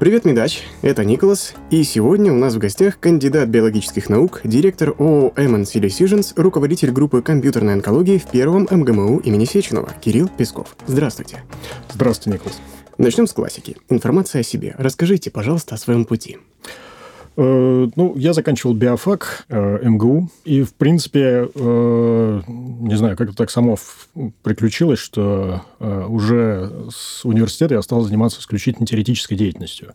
Привет, Медач, это Николас, и сегодня у нас в гостях кандидат биологических наук, директор ООО M&C Decisions, руководитель группы компьютерной онкологии в первом МГМУ имени Сеченова, Кирилл Песков. Здравствуйте. Здравствуйте, Николас. Начнем с классики. Информация о себе. Расскажите, пожалуйста, о своем пути. Э, ну, я заканчивал биофак э, МГУ, и, в принципе, э, не знаю, как это так само приключилось, что уже с университета я стал заниматься исключительно теоретической деятельностью.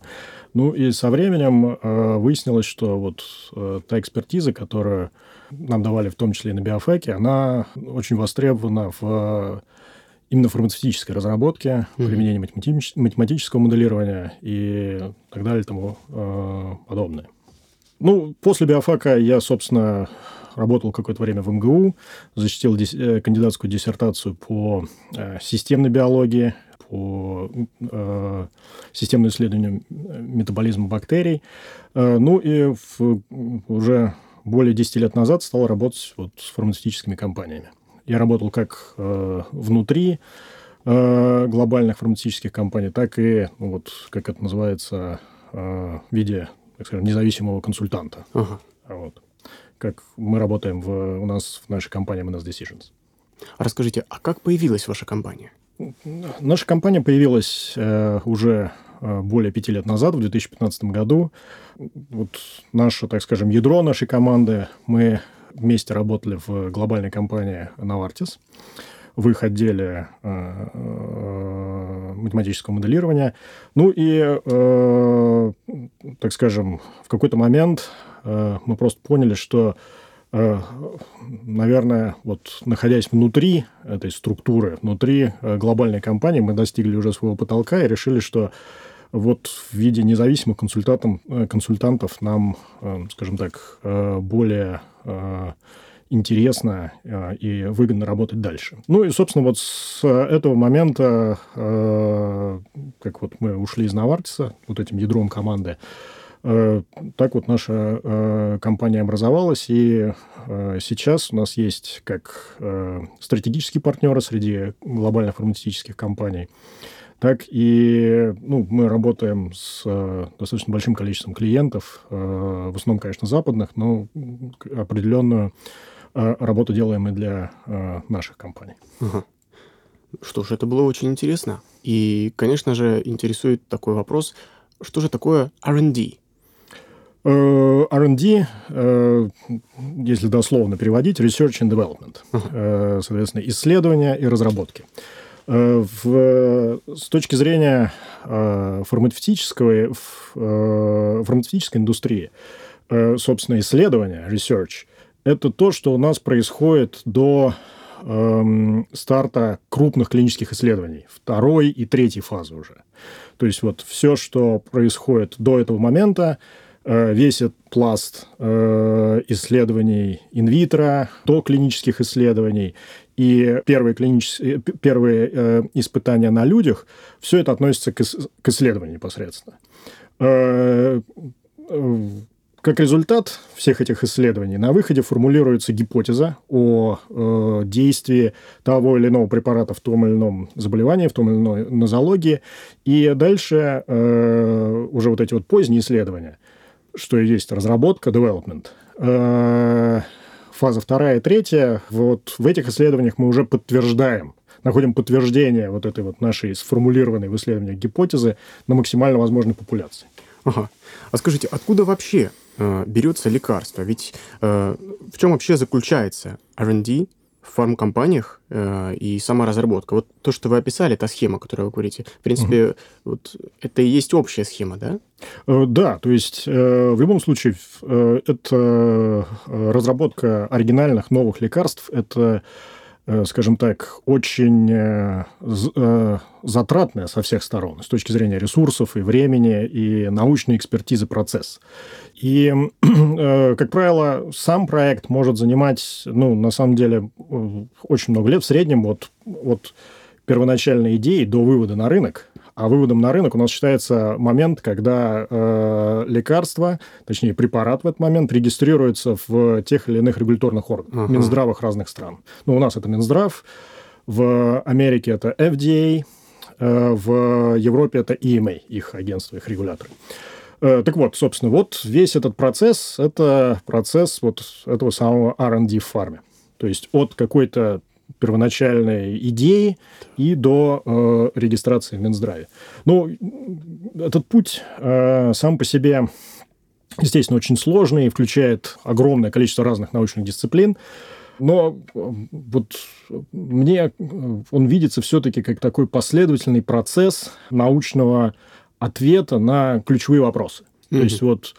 Ну, и со временем выяснилось, что вот та экспертиза, которую нам давали в том числе и на биофаке, она очень востребована в именно фармацевтической разработке, mm-hmm. применении математич- математического моделирования и так далее и тому э, подобное. Ну, после биофака я, собственно, работал какое-то время в МГУ, защитил дис- э, кандидатскую диссертацию по э, системной биологии, по э, системному исследованию метаболизма бактерий. Э, ну и в, уже более 10 лет назад стал работать вот с фармацевтическими компаниями. Я работал как э, внутри э, глобальных фармацевтических компаний, так и, ну, вот, как это называется, э, в виде, так скажем, независимого консультанта. Ага. Вот. Как мы работаем в, у нас в нашей компании MS Decisions. Расскажите, а как появилась ваша компания? Наша компания появилась э, уже э, более пяти лет назад, в 2015 году. Вот наше, так скажем, ядро нашей команды, мы вместе работали в глобальной компании Novartis в их отделе э, э, математического моделирования. Ну и, э, так скажем, в какой-то момент э, мы просто поняли, что, э, наверное, вот находясь внутри этой структуры, внутри э, глобальной компании, мы достигли уже своего потолка и решили, что вот в виде независимых консультантов, консультантов нам, скажем так, более интересно и выгодно работать дальше. Ну и, собственно, вот с этого момента, как вот мы ушли из Навартиса, вот этим ядром команды, так вот наша компания образовалась, и сейчас у нас есть как стратегические партнеры среди глобальных фармацевтических компаний, так и ну, мы работаем с э, достаточно большим количеством клиентов, э, в основном, конечно, западных, но определенную э, работу делаем и для наших компаний. Что ж, это было очень интересно. И, конечно же, интересует такой вопрос, что же такое R&D? R&D, если дословно переводить, Research and Development. Uh-huh. Соответственно, исследования и разработки. В, с точки зрения э, фармацевтического, э, фармацевтической индустрии, собственно, исследования, research, это то, что у нас происходит до эм, старта крупных клинических исследований, второй и третьей фазы уже. То есть вот все, что происходит до этого момента, весь этот пласт исследований инвитро, до клинических исследований и первые, клинические, э, первые э, испытания на людях, все это относится к, к исследованию непосредственно. Э, э, как результат всех этих исследований на выходе формулируется гипотеза о э, действии того или иного препарата в том или ином заболевании, в том или иной нозологии. И дальше э, уже вот эти вот поздние исследования, что есть разработка, development, э, фаза вторая и третья, вот в этих исследованиях мы уже подтверждаем, находим подтверждение вот этой вот нашей сформулированной в исследованиях гипотезы на максимально возможной популяции. Ага. А скажите, откуда вообще э, берется лекарство? Ведь э, в чем вообще заключается R&D фармкомпаниях э, и сама разработка. Вот то, что вы описали, та схема, которую вы говорите, в принципе, угу. вот это и есть общая схема, да? Э, да, то есть э, в любом случае э, это э, разработка оригинальных новых лекарств, это скажем так, очень э, э, затратная со всех сторон, с точки зрения ресурсов и времени, и научной экспертизы процесс. И, как правило, сам проект может занимать, ну, на самом деле, очень много лет. В среднем вот, вот первоначальной идеи до вывода на рынок а выводом на рынок у нас считается момент, когда э, лекарство, точнее препарат в этот момент регистрируется в тех или иных регуляторных органах, ага. Минздравах разных стран. Ну, у нас это Минздрав, в Америке это FDA, В Европе это EMA, их агентство, их регуляторы. Так вот, собственно, вот весь этот процесс – это процесс вот этого самого R&D в фарме. То есть от какой-то первоначальной идеи и до э, регистрации в Минздраве. Ну, этот путь э, сам по себе, естественно, очень сложный и включает огромное количество разных научных дисциплин. Но э, вот мне он видится все-таки как такой последовательный процесс научного ответа на ключевые вопросы. Mm-hmm. То есть вот,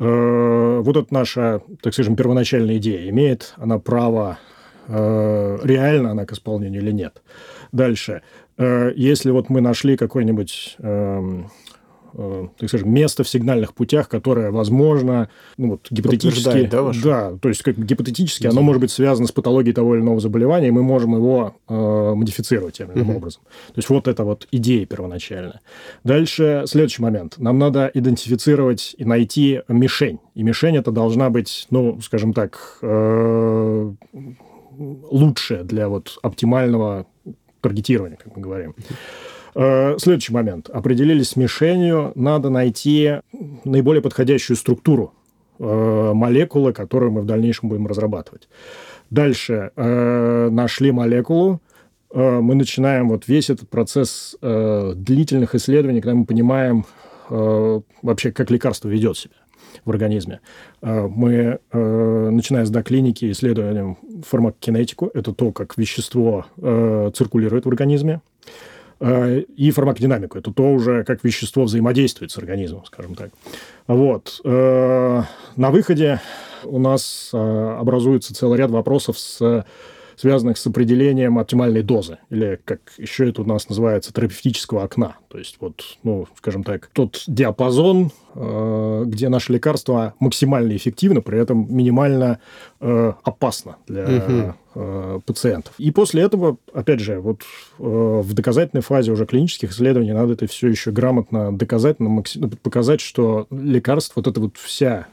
э, вот это наша, так скажем, первоначальная идея. Имеет она право Э, реально она к исполнению или нет. Дальше. Э, если вот мы нашли какой-нибудь эм, э, так скажем, место в сигнальных путях, которое, возможно, ну, вот, гипотетически... Да, ваше? да, то есть как гипотетически оно может быть связано с патологией того или иного заболевания, и мы можем его э, модифицировать иным uh-huh. образом. То есть вот это вот идея первоначальная. Дальше следующий момент. Нам надо идентифицировать и найти мишень. И мишень это должна быть, ну, скажем так, э, лучшее для вот оптимального таргетирования, как мы говорим. Э, следующий момент. Определились с мишенью, надо найти наиболее подходящую структуру э, молекулы, которую мы в дальнейшем будем разрабатывать. Дальше э, нашли молекулу, мы начинаем вот весь этот процесс длительных исследований, когда мы понимаем вообще, как лекарство ведет себя в организме. А, мы, а, начиная с доклиники, исследуем фармакокинетику, это то, как вещество а, циркулирует в организме, и фармакодинамику, это то уже, как вещество взаимодействует с организмом, скажем так. Вот. На выходе у нас образуется целый ряд вопросов с связанных с определением оптимальной дозы, или, как еще это у нас называется, терапевтического окна. То есть, вот, ну, скажем так, тот диапазон, э, где наше лекарство максимально эффективно, при этом минимально э, опасно для угу. э, пациентов. И после этого, опять же, вот э, в доказательной фазе уже клинических исследований надо это все еще грамотно доказать, показать, что лекарство, вот эта вот вся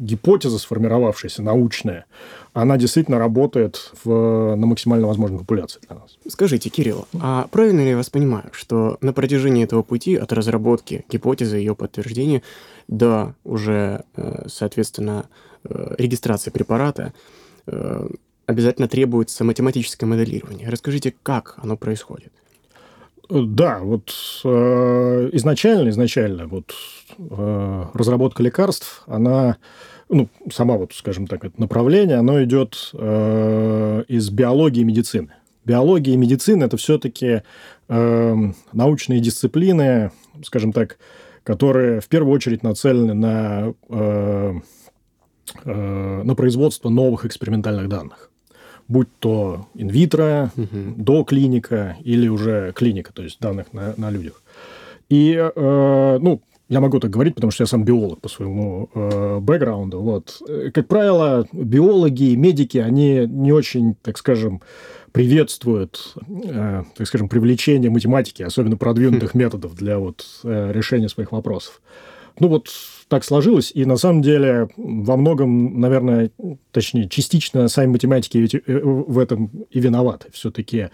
гипотеза, сформировавшаяся, научная, она действительно работает в, на максимально возможной популяции для нас. Скажите, Кирилл, а правильно ли я вас понимаю, что на протяжении этого пути от разработки гипотезы, ее подтверждения до уже, э, соответственно, э, регистрации препарата э, обязательно требуется математическое моделирование? Расскажите, как оно происходит? Да, вот э, изначально, изначально вот э, разработка лекарств, она, ну, сама вот, скажем так, это направление, оно идет э, из биологии и медицины. Биология и медицина – это все-таки э, научные дисциплины, скажем так, которые в первую очередь нацелены на, э, э, на производство новых экспериментальных данных будь то инвитро, угу. до клиника или уже клиника, то есть данных на, на людях. И, э, ну, я могу так говорить, потому что я сам биолог по своему э, бэкграунду. Вот. Как правило, биологи, медики, они не очень, так скажем, приветствуют, э, так скажем, привлечение математики, особенно продвинутых методов для вот, э, решения своих вопросов. Ну вот так сложилось, и на самом деле во многом, наверное, точнее, частично сами математики э, в этом и виноваты. Все-таки э,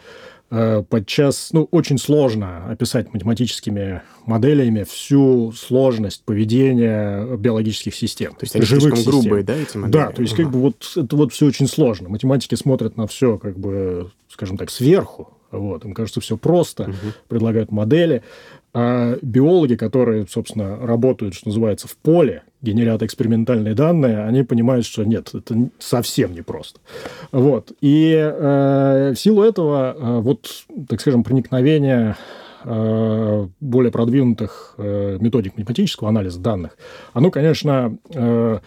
подчас, ну, очень сложно описать математическими моделями всю сложность поведения биологических систем. То есть они живых слишком систем. грубые, да, эти модели? Да, то есть ага. как бы вот это вот все очень сложно. Математики смотрят на все как бы, скажем так, сверху, вот, им кажется все просто, угу. предлагают модели. А биологи, которые, собственно, работают, что называется, в поле, генерят экспериментальные данные, они понимают, что нет, это совсем непросто. Вот. И э, в силу этого, э, вот, так скажем, проникновение э, более продвинутых э, методик математического анализа данных, оно, конечно, э,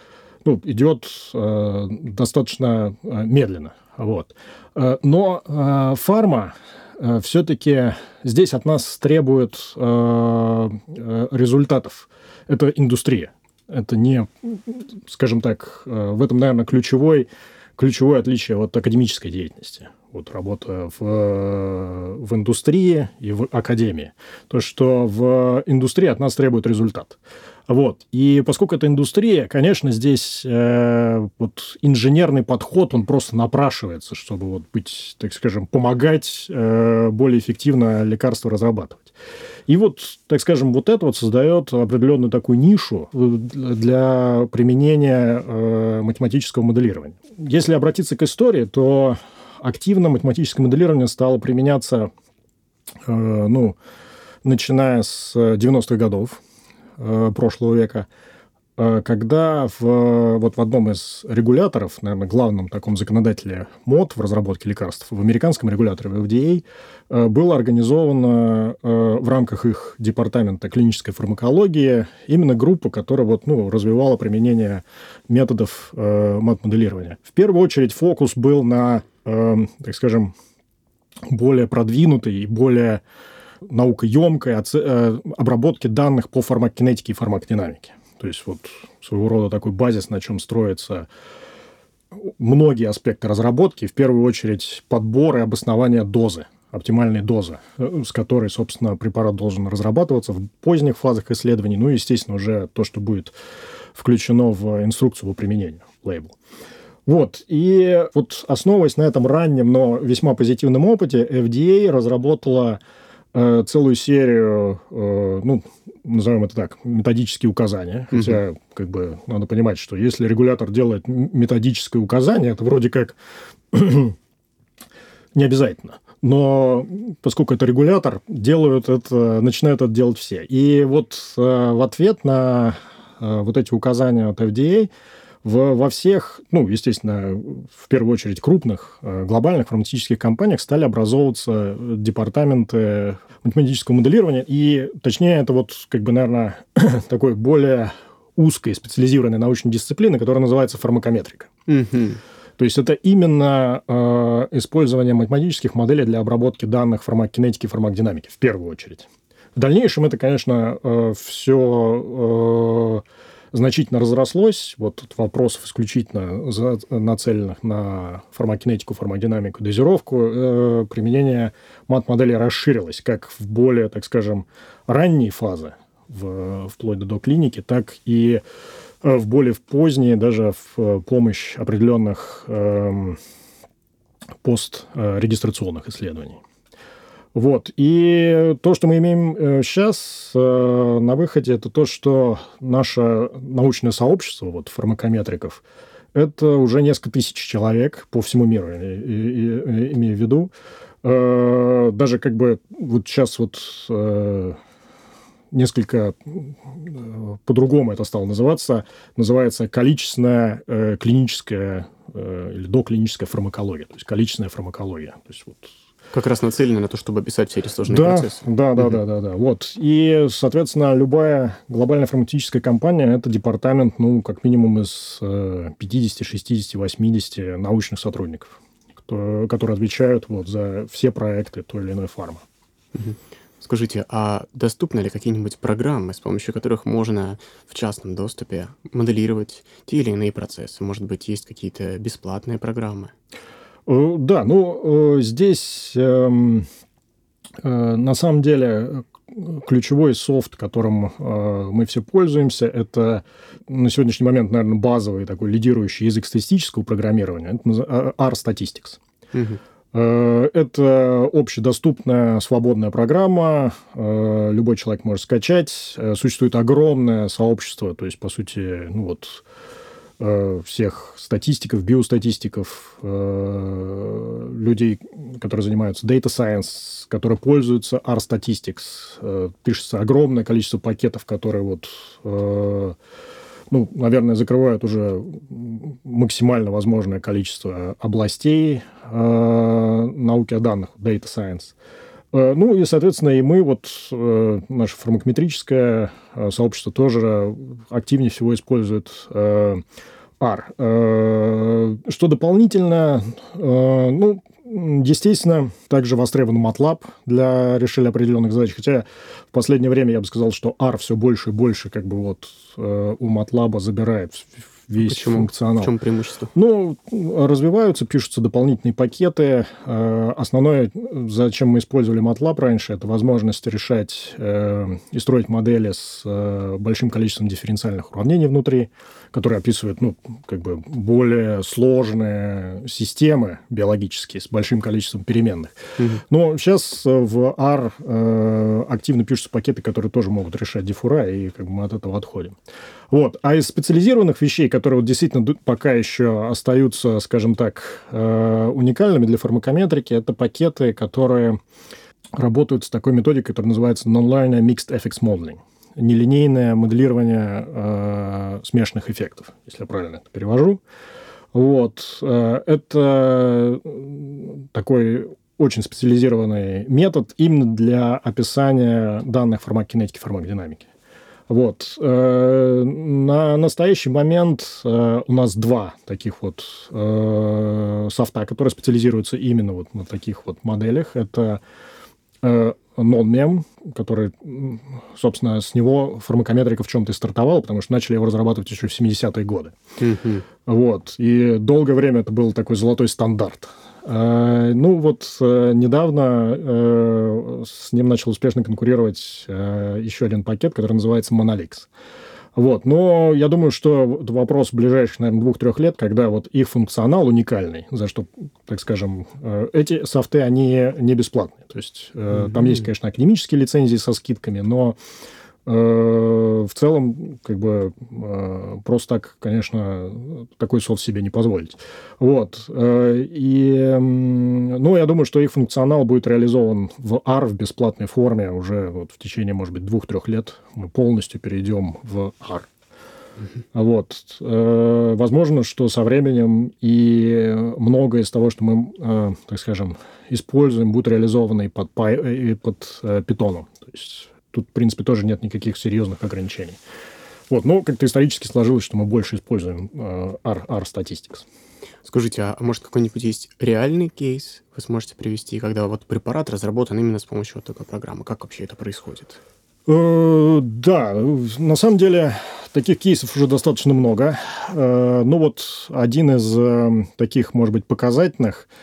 ну, идет э, достаточно э, медленно. Вот. Э, но э, фарма Э, все-таки здесь от нас требуют э, результатов. Это индустрия. Это не, скажем так, в этом, наверное, ключевой ключевое отличие от академической деятельности. Вот работа в, в индустрии и в академии. То, что в индустрии от нас требует результат. Вот. И поскольку это индустрия, конечно, здесь э, вот инженерный подход, он просто напрашивается, чтобы вот быть, так скажем, помогать э, более эффективно лекарства разрабатывать. И вот, так скажем, вот это вот создает определенную такую нишу для применения э, математического моделирования. Если обратиться к истории, то активно математическое моделирование стало применяться, э, ну, начиная с 90-х годов Э, прошлого века, э, когда в, вот в одном из регуляторов, наверное, главном таком законодателе МОД в разработке лекарств, в американском регуляторе, в FDA, э, было организовано в рамках их департамента клинической фармакологии именно группа, которая вот, ну, развивала применение методов мат-моделирования. В первую очередь фокус был на, так скажем, более продвинутой и более наукоемкой э, обработки данных по фармакокинетике и фармакодинамике. То есть вот своего рода такой базис, на чем строятся многие аспекты разработки, в первую очередь подбор и обоснование дозы, оптимальной дозы, э, с которой, собственно, препарат должен разрабатываться в поздних фазах исследований, ну и, естественно, уже то, что будет включено в инструкцию по применению, лейбл. Вот, и вот основываясь на этом раннем, но весьма позитивном опыте, FDA разработала Э, целую серию, э, ну, назовем это так, методические указания. Угу. Хотя, как бы, надо понимать, что если регулятор делает методическое указание, это вроде как не обязательно. Но поскольку это регулятор, делают это, начинают это делать все. И вот э, в ответ на вот эти указания от FDA в, во всех, ну, естественно, в первую очередь крупных э, глобальных фармацевтических компаниях стали образовываться департаменты математического моделирования. И, точнее, это вот, как бы, наверное, такой более узкой специализированной научной дисциплины, которая называется фармакометрика. То есть это именно э, использование математических моделей для обработки данных фармакокинетики и фармакодинамики в первую очередь. В дальнейшем это, конечно, э, все э, значительно разрослось. Вот от вопросов исключительно нацеленных на фармакинетику, фармакодинамику, дозировку, э, применение мат-модели расширилось как в более, так скажем, ранние фазы, в, вплоть до клиники, так и э, в более поздние, даже в помощь определенных э, пострегистрационных исследований. Вот. И то, что мы имеем сейчас э, э, на выходе, это то, что наше научное сообщество, вот, фармакометриков, это уже несколько тысяч человек по всему миру, имею в виду. Э, даже как бы вот сейчас вот несколько по-другому это стало называться, называется количественная клиническая или доклиническая фармакология, то есть количественная фармакология. То есть вот как раз нацелены на то, чтобы описать все эти сложные да, процессы. Да, да, угу. да, да, да. Вот. И, соответственно, любая глобальная фармацевтическая компания – это департамент, ну, как минимум из 50, 60, 80 научных сотрудников, кто, которые отвечают вот за все проекты той или иной фармы. Угу. Скажите, а доступны ли какие-нибудь программы, с помощью которых можно в частном доступе моделировать те или иные процессы? Может быть, есть какие-то бесплатные программы? Э, да, ну, э, здесь эм, э, на самом деле ключевой софт, которым мы все пользуемся, это на сегодняшний момент, наверное, базовый такой лидирующий язык статистического программирования, это R-Statistics. Угу. Это общедоступная свободная программа, любой человек может скачать. Существует огромное сообщество, то есть, по сути, ну вот, всех статистиков, биостатистиков, э, людей, которые занимаются data science, которые пользуются R-Statistics. Э, пишется огромное количество пакетов, которые вот ну, наверное, закрывают уже максимально возможное количество областей науки о данных, data science. Ну и, соответственно, и мы, вот наше фармакометрическое сообщество тоже активнее всего использует R. Э, что дополнительно, э, ну, Естественно, также востребован MATLAB для решения определенных задач. Хотя в последнее время я бы сказал, что R все больше и больше как бы вот э, у MATLAB забирает весь Почему? функционал. В чем преимущество? Ну, развиваются, пишутся дополнительные пакеты. Э, основное, зачем мы использовали MATLAB раньше, это возможность решать э, и строить модели с э, большим количеством дифференциальных уравнений внутри, которые описывают, ну, как бы более сложные системы биологические с большим количеством переменных. Угу. Но сейчас в R активно пишутся пакеты, которые тоже могут решать диффура, и как бы мы от этого отходим. Вот. А из специализированных вещей, которые вот действительно пока еще остаются, скажем так, э, уникальными для фармакометрики, это пакеты, которые работают с такой методикой, которая называется Non-Linear Mixed Effects Modeling. Нелинейное моделирование э, смешанных эффектов, если я правильно это перевожу. Вот. Э, это такой очень специализированный метод именно для описания данных фармакокинетики, фармакодинамики. Вот. Э, на настоящий момент э, у нас два таких вот софта, которые специализируются именно вот на таких вот моделях. Это NonMem, который, собственно, с него фармакометрика в чем-то и стартовала, потому что начали его разрабатывать еще в 70-е годы. Mm-hmm. Вот. И долгое время это был такой золотой стандарт. Э, ну вот э, недавно э, с ним начал успешно конкурировать еще один пакет, который называется Monolix. Вот. Но я думаю, что вопрос ближайших, наверное, двух-трех лет, когда вот их функционал уникальный, за что, так скажем, эти софты, они не бесплатные. То есть mm-hmm. там есть, конечно, академические лицензии со скидками, но Э, в целом, как бы, э, просто так, конечно, такой софт себе не позволить. Вот. Э, и, ну, я думаю, что их функционал будет реализован в R в бесплатной форме уже вот в течение, может быть, двух-трех лет. Мы полностью перейдем в R. Вот. Возможно, что со временем и многое из того, что мы, так скажем, используем, будет реализовано и под, и под Python. То есть Тут, в принципе, тоже нет никаких серьезных ограничений. Вот, но как-то исторически сложилось, что мы больше используем э, R, R Statistics. Скажите, а может какой-нибудь есть реальный кейс, вы сможете привести, когда вот препарат разработан именно с помощью вот такой программы? Как вообще это происходит? Э, да, на самом деле таких кейсов уже достаточно много. Э, ну вот один из э, таких, может быть, показательных –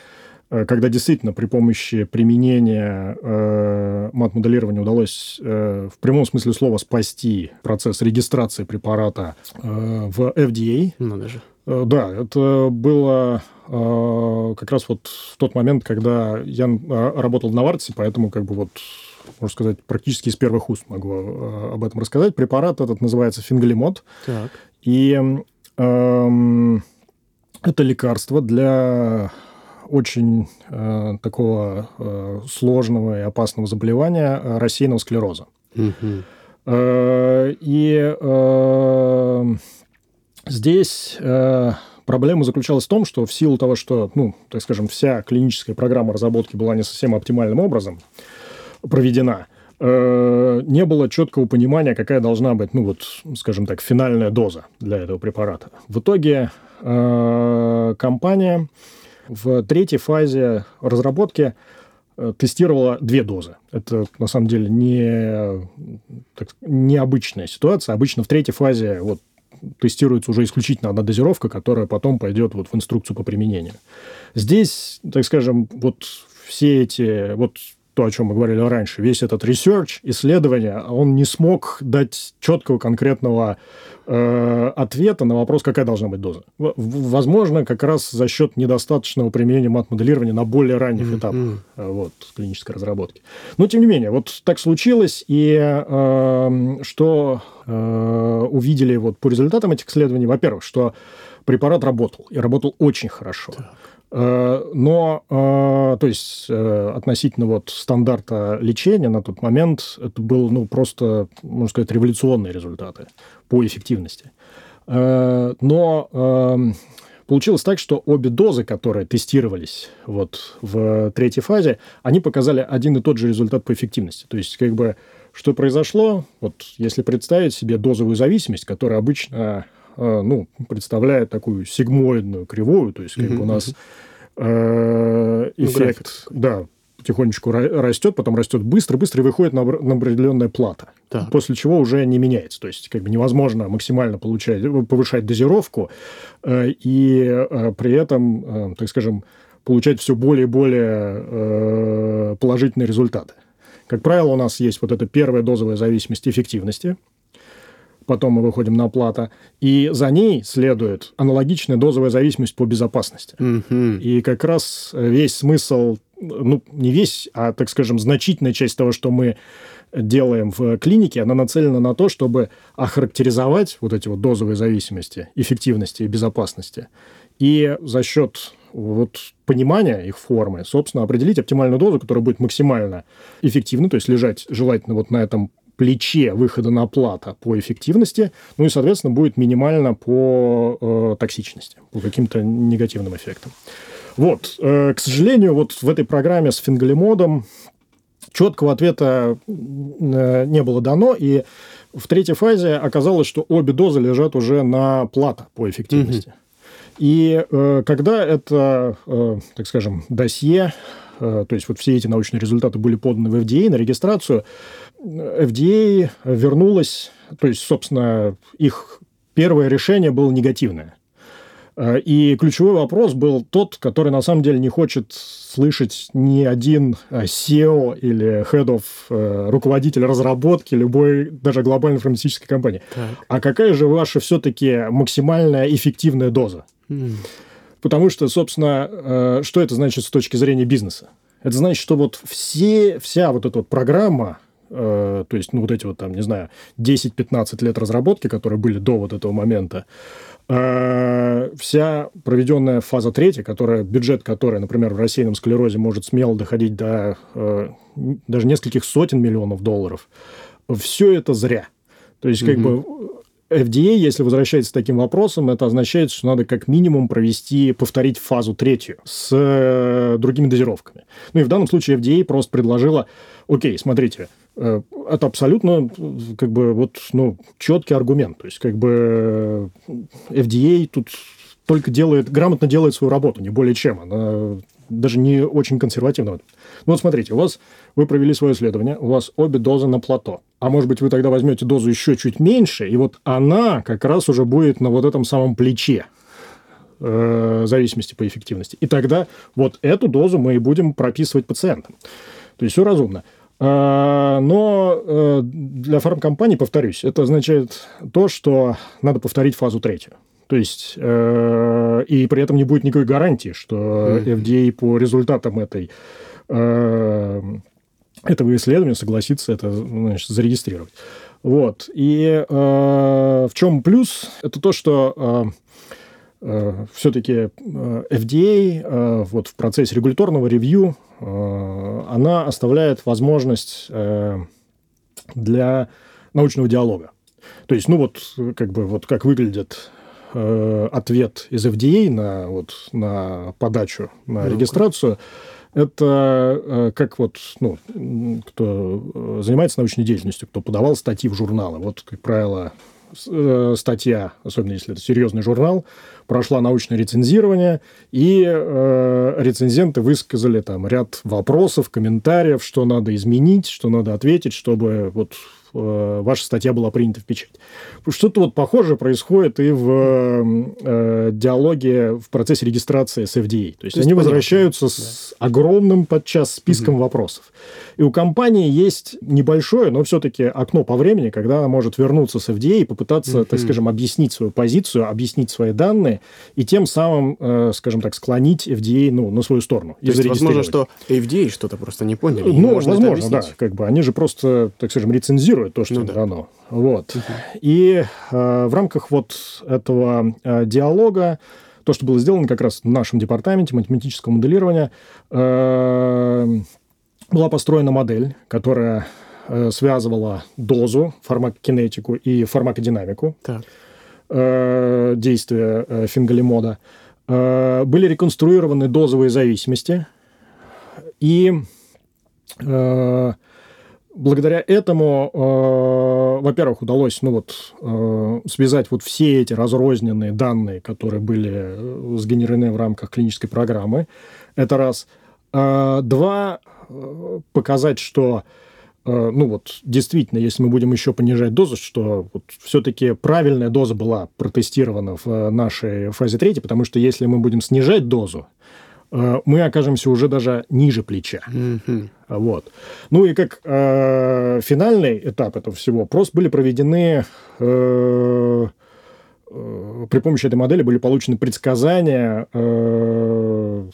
когда действительно при помощи применения э, мат-моделирования удалось э, в прямом смысле слова спасти процесс регистрации препарата э, в FDA. Ну, даже. Э, да, это было э, как раз вот в тот момент, когда я э, работал в Навартисе, поэтому как бы вот можно сказать, практически из первых уст могу э, об этом рассказать. Препарат этот называется фингалимод. Так. И э, это лекарство для очень э, такого э, сложного и опасного заболевания э, рассеянного склероза. Угу. Э, и э, здесь э, проблема заключалась в том, что в силу того, что, ну, так скажем, вся клиническая программа разработки была не совсем оптимальным образом проведена, э, не было четкого понимания, какая должна быть, ну вот, скажем так, финальная доза для этого препарата. В итоге э, компания в третьей фазе разработки э, тестировала две дозы. Это, на самом деле, не так, необычная ситуация. Обычно в третьей фазе вот, тестируется уже исключительно одна дозировка, которая потом пойдет вот в инструкцию по применению. Здесь, так скажем, вот все эти, вот то, о чем мы говорили раньше, весь этот research, исследование, он не смог дать четкого конкретного э, ответа на вопрос, какая должна быть доза. Возможно, как раз за счет недостаточного применения мат-моделирования на более ранних mm-hmm. этапах э, вот, клинической разработки. Но, тем не менее, вот так случилось, и э, что э, увидели вот по результатам этих исследований, во-первых, что препарат работал, и работал очень хорошо. Так. Э, но, э, то есть, э, относительно вот стандарта лечения на тот момент это был, ну, просто, можно сказать, революционные результаты по эффективности. Но эм, получилось так, что обе дозы, которые тестировались вот в третьей фазе, они показали один и тот же результат по эффективности. То есть, как бы, что произошло, вот если представить себе дозовую зависимость, которая обычно ну, представляет такую сигмоидную кривую, то есть как бы у нас э, ну, эффект, да, потихонечку растет, потом растет быстро, быстро и выходит на, на определенная плата. Так. После чего уже не меняется. То есть как бы невозможно максимально получать, повышать дозировку э, и э, при этом, э, так скажем, получать все более и более э, положительные результаты. Как правило, у нас есть вот эта первая дозовая зависимость эффективности – потом мы выходим на плата, и за ней следует аналогичная дозовая зависимость по безопасности. Mm-hmm. И как раз весь смысл, ну, не весь, а, так скажем, значительная часть того, что мы делаем в клинике, она нацелена на то, чтобы охарактеризовать вот эти вот дозовые зависимости, эффективности и безопасности. И за счет вот понимания их формы, собственно, определить оптимальную дозу, которая будет максимально эффективна, то есть лежать желательно вот на этом плече выхода на плата по эффективности, ну и, соответственно, будет минимально по э, токсичности, по каким-то негативным эффектам. Вот, э, к сожалению, вот в этой программе с фингалимодом четкого ответа э, не было дано, и в третьей фазе оказалось, что обе дозы лежат уже на плата по эффективности. Mm-hmm. И э, когда это, э, так скажем, досье, то есть вот все эти научные результаты были поданы в FDA на регистрацию, FDA вернулась, то есть, собственно, их первое решение было негативное. Э, и ключевой вопрос был тот, который на самом деле не хочет слышать ни один э, SEO или head of э, руководитель разработки любой, даже глобальной фармацевтической компании. Так. А какая же ваша все-таки максимальная эффективная доза? Mm. Потому что, собственно, что это значит с точки зрения бизнеса? Это значит, что вот все, вся вот эта вот программа, Э, то есть, ну, вот эти вот там, не знаю, 10-15 лет разработки, которые были до вот этого момента, э, вся проведенная фаза третья, которая, бюджет которой, например, в рассеянном склерозе может смело доходить до э, даже нескольких сотен миллионов долларов, все это зря. То есть, как mm-hmm. бы FDA, если возвращается к таким вопросам, это означает, что надо как минимум провести, повторить фазу третью с э, другими дозировками. Ну и в данном случае FDA просто предложила, окей, смотрите, э, это абсолютно как бы вот ну четкий аргумент, то есть как бы FDA тут только делает грамотно делает свою работу, не более чем, она даже не очень консервативно. Ну вот смотрите, у вас вы провели свое исследование, у вас обе дозы на плато. А может быть, вы тогда возьмете дозу еще чуть меньше, и вот она как раз уже будет на вот этом самом плече э, зависимости по эффективности. И тогда вот эту дозу мы и будем прописывать пациентам. То есть все разумно. А, но э, для фармкомпаний, повторюсь, это означает то, что надо повторить фазу третью. То есть, э, и при этом не будет никакой гарантии, что FDA по результатам этой, э, этого исследования согласится это значит, зарегистрировать. Вот. И э, в чем плюс? Это то, что э, э, все-таки э, FDA э, вот в процессе регуляторного ревью э, она оставляет возможность э, для научного диалога. То есть, ну вот, как бы, вот как выглядит э, ответ из FDA на, вот, на подачу, на ну, регистрацию, это э, как вот, ну, кто э, занимается научной деятельностью, кто подавал статьи в журналы. Вот, как правило, э, статья, особенно если это серьезный журнал, прошла научное рецензирование, и э, рецензенты высказали там ряд вопросов, комментариев, что надо изменить, что надо ответить, чтобы вот Э, ваша статья была принята в печать. Что-то вот похожее происходит и в э, диалоге в процессе регистрации с FDA. То есть, То есть они понятно. возвращаются да. с огромным подчас списком угу. вопросов. И у компании есть небольшое, но все-таки окно по времени, когда она может вернуться с FDA и попытаться, угу. так скажем, объяснить свою позицию, объяснить свои данные и тем самым, э, скажем так, склонить FDA ну, на свою сторону. То есть, возможно, что FDA что-то просто не поняли. Ну, возможно, да. Как бы они же просто, так скажем, рецензируют то, что ну, да. дано. Вот. Угу. И э, в рамках вот этого э, диалога то, что было сделано как раз в нашем департаменте математического моделирования, э, была построена модель, которая э, связывала дозу, фармакокинетику и фармакодинамику так. э, действия э, фингалимода. Э, были реконструированы дозовые зависимости и э, благодаря этому, э, во-первых, удалось ну вот, э, связать вот все эти разрозненные данные, которые были э, сгенерены в рамках клинической программы. Это раз. Э, два, показать, что ну вот действительно, если мы будем еще понижать дозу, что вот все-таки правильная доза была протестирована в нашей фазе третьей, потому что если мы будем снижать дозу, мы окажемся уже даже ниже плеча. Mm-hmm. Вот. Ну и как э, финальный этап этого всего, просто были проведены э, э, при помощи этой модели были получены предсказания, э,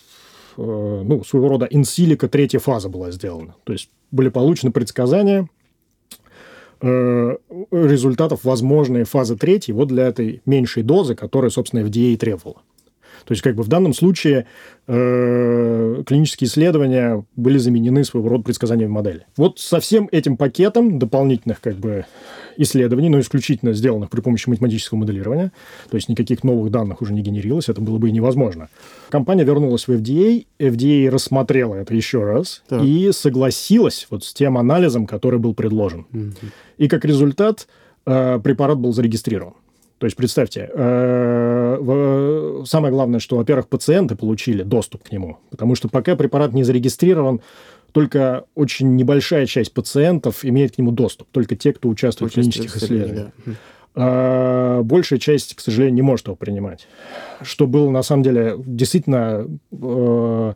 э, ну, своего рода инсилика третья фаза была сделана. То есть были получены предсказания э, результатов возможной фазы третьей вот для этой меньшей дозы, которая, собственно, FDA и требовала. То есть, как бы в данном случае э, клинические исследования были заменены своего рода предсказаниями модели. Вот со всем этим пакетом дополнительных как бы исследований, но исключительно сделанных при помощи математического моделирования, то есть никаких новых данных уже не генерилось, это было бы и невозможно. Компания вернулась в FDA, FDA рассмотрела это еще раз так. и согласилась вот с тем анализом, который был предложен. Угу. И как результат э, препарат был зарегистрирован. То есть, представьте, э, самое главное, что, во-первых, пациенты получили доступ к нему, потому что пока препарат не зарегистрирован, только очень небольшая часть пациентов имеет к нему доступ, только те, кто участвует в клинических исследованиях. Да. А большая часть, к сожалению, не может его принимать. Что было, на самом деле, действительно э,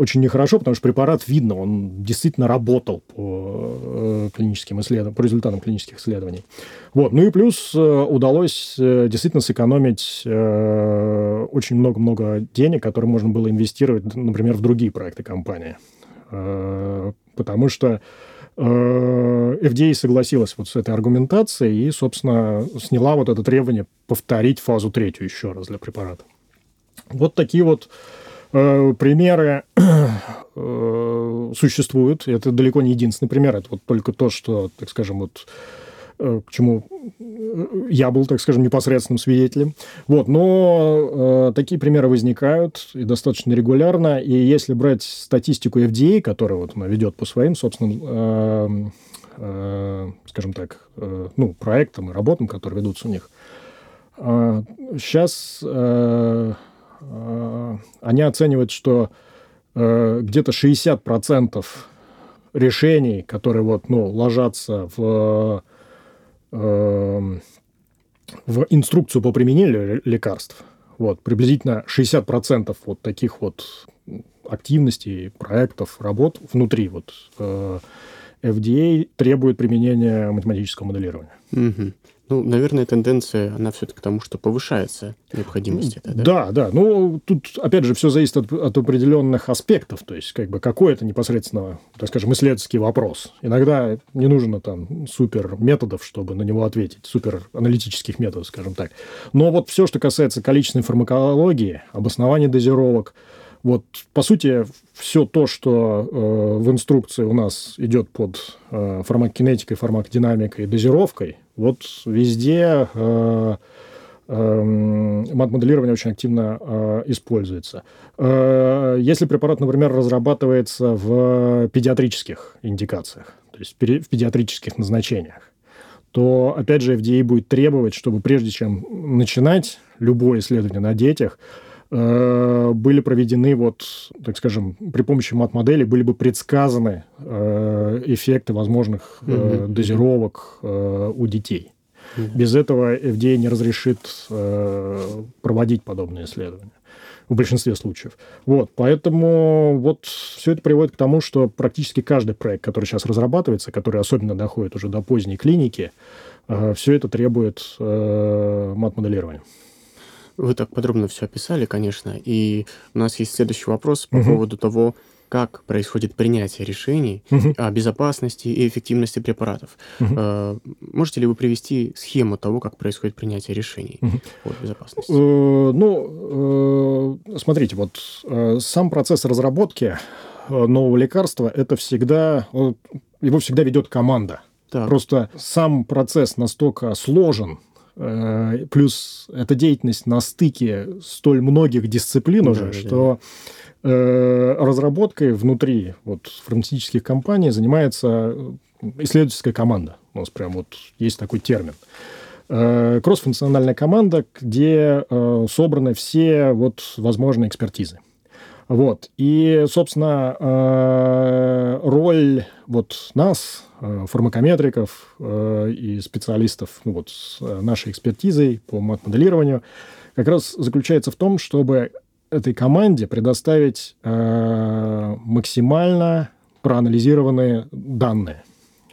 очень нехорошо, потому что препарат видно, он действительно работал по э, клиническим исследованиям, по результатам клинических исследований. Вот. Ну и плюс э, удалось э, действительно сэкономить очень много-много денег, которые можно было инвестировать, например, в другие проекты компании. Потому что FDA согласилась вот с этой аргументацией и, собственно, сняла вот это требование повторить фазу третью еще раз для препарата. Вот такие вот примеры э, существуют. Это далеко не единственный пример. Это вот только то, что, так скажем, вот э, к чему я был, так скажем, непосредственным свидетелем. Вот, но э, такие примеры возникают и достаточно регулярно. И если брать статистику FDA, которая вот она ведет по своим собственным, э, э, скажем так, э, ну, проектам и работам, которые ведутся у них, э, сейчас э, Э, они оценивают, что э, где-то 60% решений, которые вот, ну, ложатся в, э, в инструкцию по применению лекарств, вот, приблизительно 60% вот таких вот активностей, проектов, работ внутри вот FDA требует применения математического моделирования. Угу. Ну, наверное, тенденция, она все-таки к тому, что повышается необходимость. Это, да? да, да. Ну, тут, опять же, все зависит от, от определенных аспектов. То есть, как бы, какой это непосредственно, так скажем, исследовательский вопрос. Иногда не нужно там супер методов, чтобы на него ответить, супер аналитических методов, скажем так. Но вот все, что касается количественной фармакологии, обоснования дозировок, вот, по сути, все то, что э, в инструкции у нас идет под э, фармакокинетикой, фармакодинамикой, дозировкой, вот везде э, э, мат-моделирование очень активно э, используется. Э, если препарат, например, разрабатывается в педиатрических индикациях, то есть в педиатрических назначениях, то, опять же, FDA будет требовать, чтобы прежде чем начинать любое исследование на детях, Э, были проведены, вот, так скажем, при помощи мат-модели были бы предсказаны э, эффекты возможных mm-hmm. дозировок у детей. Без этого FDA не разрешит проводить подобные исследования в большинстве случаев. Вот, поэтому вот все это приводит к тому, что практически каждый проект, который сейчас разрабатывается, который особенно доходит уже до поздней клиники, все это требует мат-моделирования. Вы так подробно все описали, конечно. И у нас есть следующий вопрос по угу. поводу того, как происходит принятие решений угу. о безопасности и эффективности препаратов. Угу. Можете ли вы привести схему того, как происходит принятие решений угу. о безопасности? Э, ну, э, смотрите, вот сам процесс разработки нового лекарства это всегда его всегда ведет команда. Так. Просто сам процесс настолько сложен, плюс эта деятельность на стыке столь многих дисциплин уже, да, что. Э, разработкой внутри вот, фармацевтических компаний занимается исследовательская команда. У нас прям вот есть такой термин. Э, кроссфункциональная команда, где собраны все вот возможные экспертизы. Вот. И, собственно, э, роль вот нас, э, фармакометриков э, и специалистов ну, вот, с нашей экспертизой по мат-моделированию как раз заключается в том, чтобы этой команде предоставить максимально проанализированные данные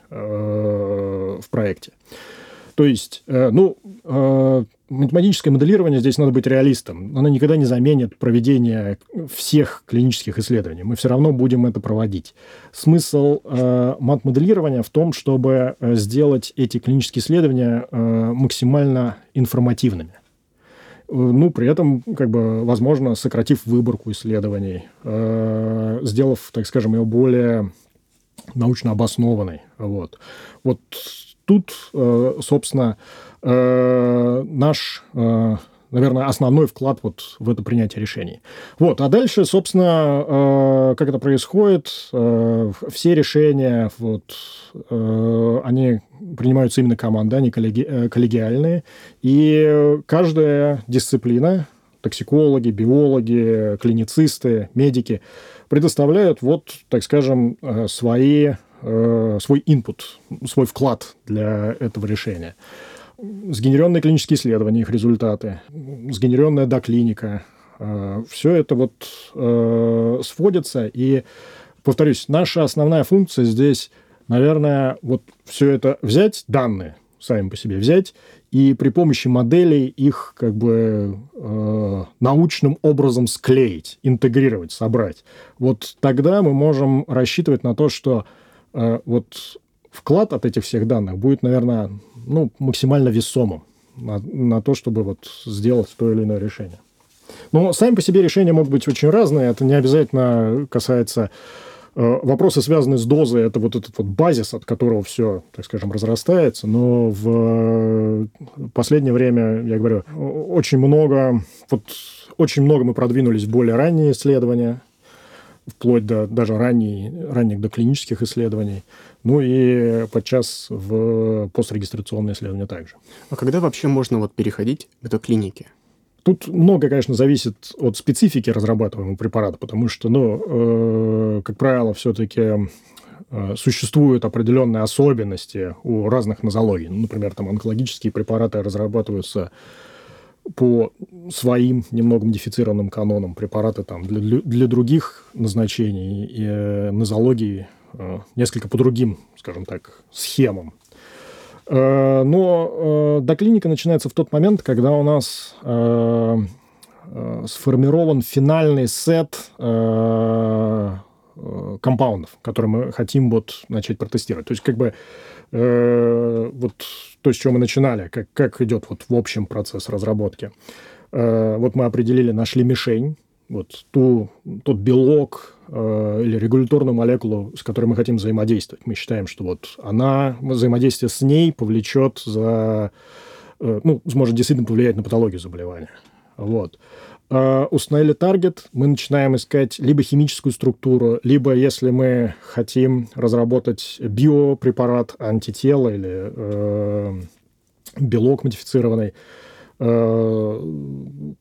в проекте. То есть, ну, математическое моделирование, здесь надо быть реалистом. Оно никогда не заменит проведение всех клинических исследований. Мы все равно будем это проводить. Смысл э, мат-моделирования в том, чтобы э, сделать эти клинические исследования э, максимально информативными. Э, ну, при этом, как бы, возможно, сократив выборку исследований, э, сделав, так скажем, ее более научно обоснованной. Вот. Вот тут, э, собственно, э, наш э, наверное, основной вклад вот в это принятие решений. Вот, а дальше, собственно, как это происходит, все решения, вот, они принимаются именно командой, они коллеги, коллегиальные, и каждая дисциплина, токсикологи, биологи, клиницисты, медики, предоставляют, вот, так скажем, свои, э, свой инпут, свой вклад для этого решения сгенеренные клинические исследования, их результаты, сгенеренная доклиника. Э, Все это вот э, сводится. И, повторюсь, наша основная функция здесь, наверное, вот все это взять, данные сами по себе взять, и при помощи моделей их как бы э, научным образом склеить, интегрировать, собрать. Вот тогда мы можем рассчитывать на то, что вот вклад от этих всех данных будет, наверное, ну, максимально весомым на, на то, чтобы вот сделать то или иное решение. Но сами по себе решения могут быть очень разные. Это не обязательно касается э, Вопросы, связанные с дозой, это вот этот вот базис, от которого все, так скажем, разрастается. Но в э, последнее время, я говорю, очень много, вот очень много мы продвинулись в более ранние исследования, вплоть до даже ранней, ранних доклинических исследований. Ну и подчас в пострегистрационные исследования также. А когда вообще можно вот переходить к доклинике? Тут много, конечно, зависит от специфики разрабатываемого препарата, потому что, ну, э, как правило, все-таки э, существуют определенные особенности у разных нозологий. Ну, например, там онкологические препараты разрабатываются по своим немного модифицированным канонам препараты там для, для других назначений и э, нозологии Э, несколько по другим, скажем так, схемам. Э, но доклиника начинается в тот момент, когда у нас сформирован финальный сет компаундов, которые мы хотим вот начать протестировать. То есть как бы вот то, с чего мы начинали, как, как идет вот в общем процесс разработки. вот мы определили, нашли мишень, вот ту, тот белок э, или регуляторную молекулу, с которой мы хотим взаимодействовать. Мы считаем, что вот она, взаимодействие с ней повлечет за, э, ну, сможет действительно повлиять на патологию заболевания. Вот. Э, установили таргет, мы начинаем искать либо химическую структуру, либо, если мы хотим разработать биопрепарат, антитела или э, белок модифицированный, Э,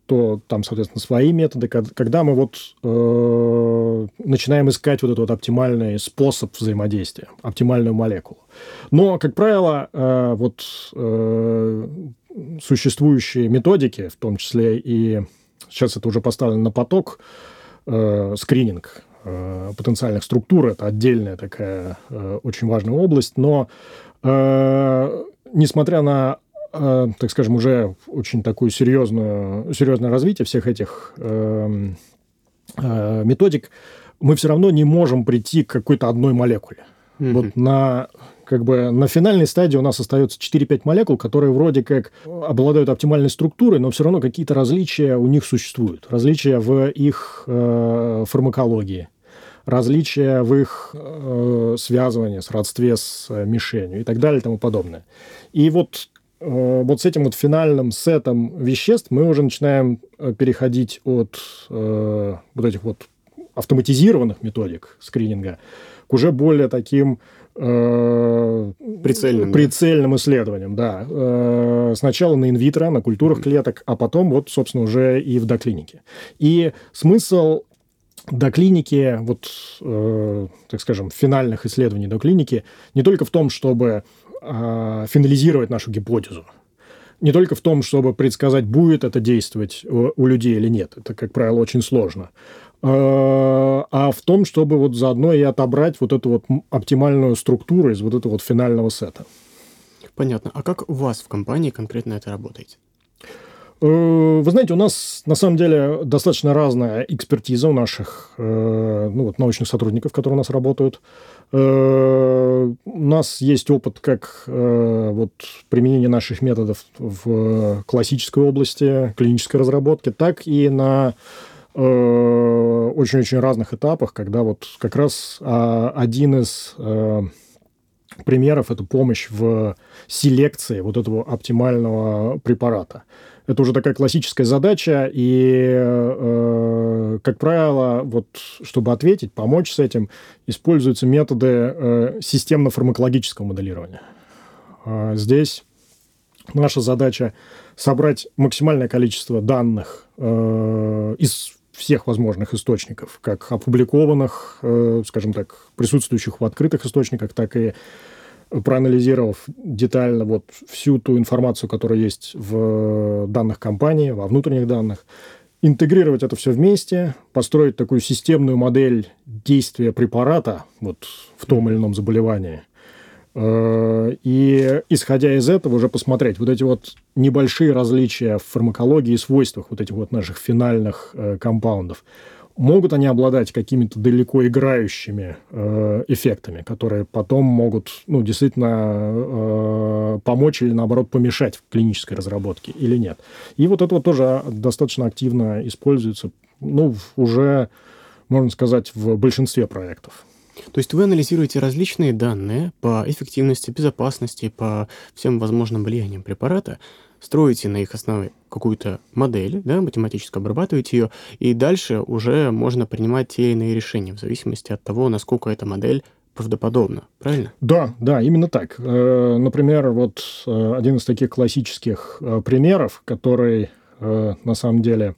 то там, соответственно, свои методы. Когда мы вот э, начинаем искать вот этот вот оптимальный способ взаимодействия, оптимальную молекулу. Но, как правило, э, вот э, существующие методики, в том числе и сейчас это уже поставлено на поток, э, скрининг э, потенциальных структур, это отдельная такая э, очень важная область, но э, несмотря на Э, так скажем, уже очень такое серьезное, серьезное развитие всех этих э, э, методик, мы все равно не можем прийти к какой-то одной молекуле. Mm-hmm. Вот на как бы на финальной стадии у нас остается 4-5 молекул, которые вроде как обладают оптимальной структурой, но все равно какие-то различия у них существуют. Различия в их э, фармакологии, различия в их э, связывании, сродстве с э, мишенью и так далее и тому подобное. И вот Э, вот с этим вот финальным сетом веществ мы уже начинаем э, переходить от э, вот этих вот автоматизированных методик скрининга к уже более таким прицельным, прицельным да? исследованиям, да. Э, сначала на инвитро, на культурах клеток, а потом вот, собственно, уже и в доклинике. И смысл до клиники, вот, э, так скажем, финальных исследований до клиники не только в том, чтобы э, финализировать нашу гипотезу, не только в том, чтобы предсказать, будет это действовать у, у людей или нет. Это, как правило, очень сложно. Э, а в том, чтобы вот заодно и отобрать вот эту вот оптимальную структуру из вот этого вот финального сета. Понятно. А как у вас в компании конкретно это работает? Э, вы знаете, у нас на самом деле достаточно разная экспертиза у наших э, ну, вот, научных сотрудников, которые у нас работают. У нас есть опыт как вот, применения наших методов в классической области, клинической разработки, так и на очень-очень разных этапах, когда вот как раз а, один из примеров – это помощь в селекции вот этого оптимального препарата. Это уже такая классическая задача, и, э, как правило, вот, чтобы ответить, помочь с этим, используются методы э, системно-фармакологического моделирования. Э, здесь наша задача собрать максимальное количество данных э, из всех возможных источников, как опубликованных, э, скажем так, присутствующих в открытых источниках, так и проанализировав детально вот всю ту информацию, которая есть в данных компании, во внутренних данных, интегрировать это все вместе, построить такую системную модель действия препарата вот в том или ином заболевании. Э, и исходя из этого уже посмотреть вот эти вот небольшие различия в фармакологии и свойствах вот этих вот наших финальных э, компаундов – могут они обладать какими-то далеко играющими э, эффектами, которые потом могут, ну, действительно помочь или, наоборот, помешать в клинической разработке или нет. И вот это вот тоже достаточно активно используется, ну, уже, можно сказать, в большинстве проектов. То есть вы анализируете различные данные по эффективности, безопасности, по всем возможным влияниям препарата, строите на их основе какую-то модель, да, математически обрабатываете ее, и дальше уже можно принимать те или иные решения в зависимости от того, насколько эта модель правдоподобна, правильно? Да, да, именно так. Э, например, вот э, один из таких классических э, примеров, который на самом деле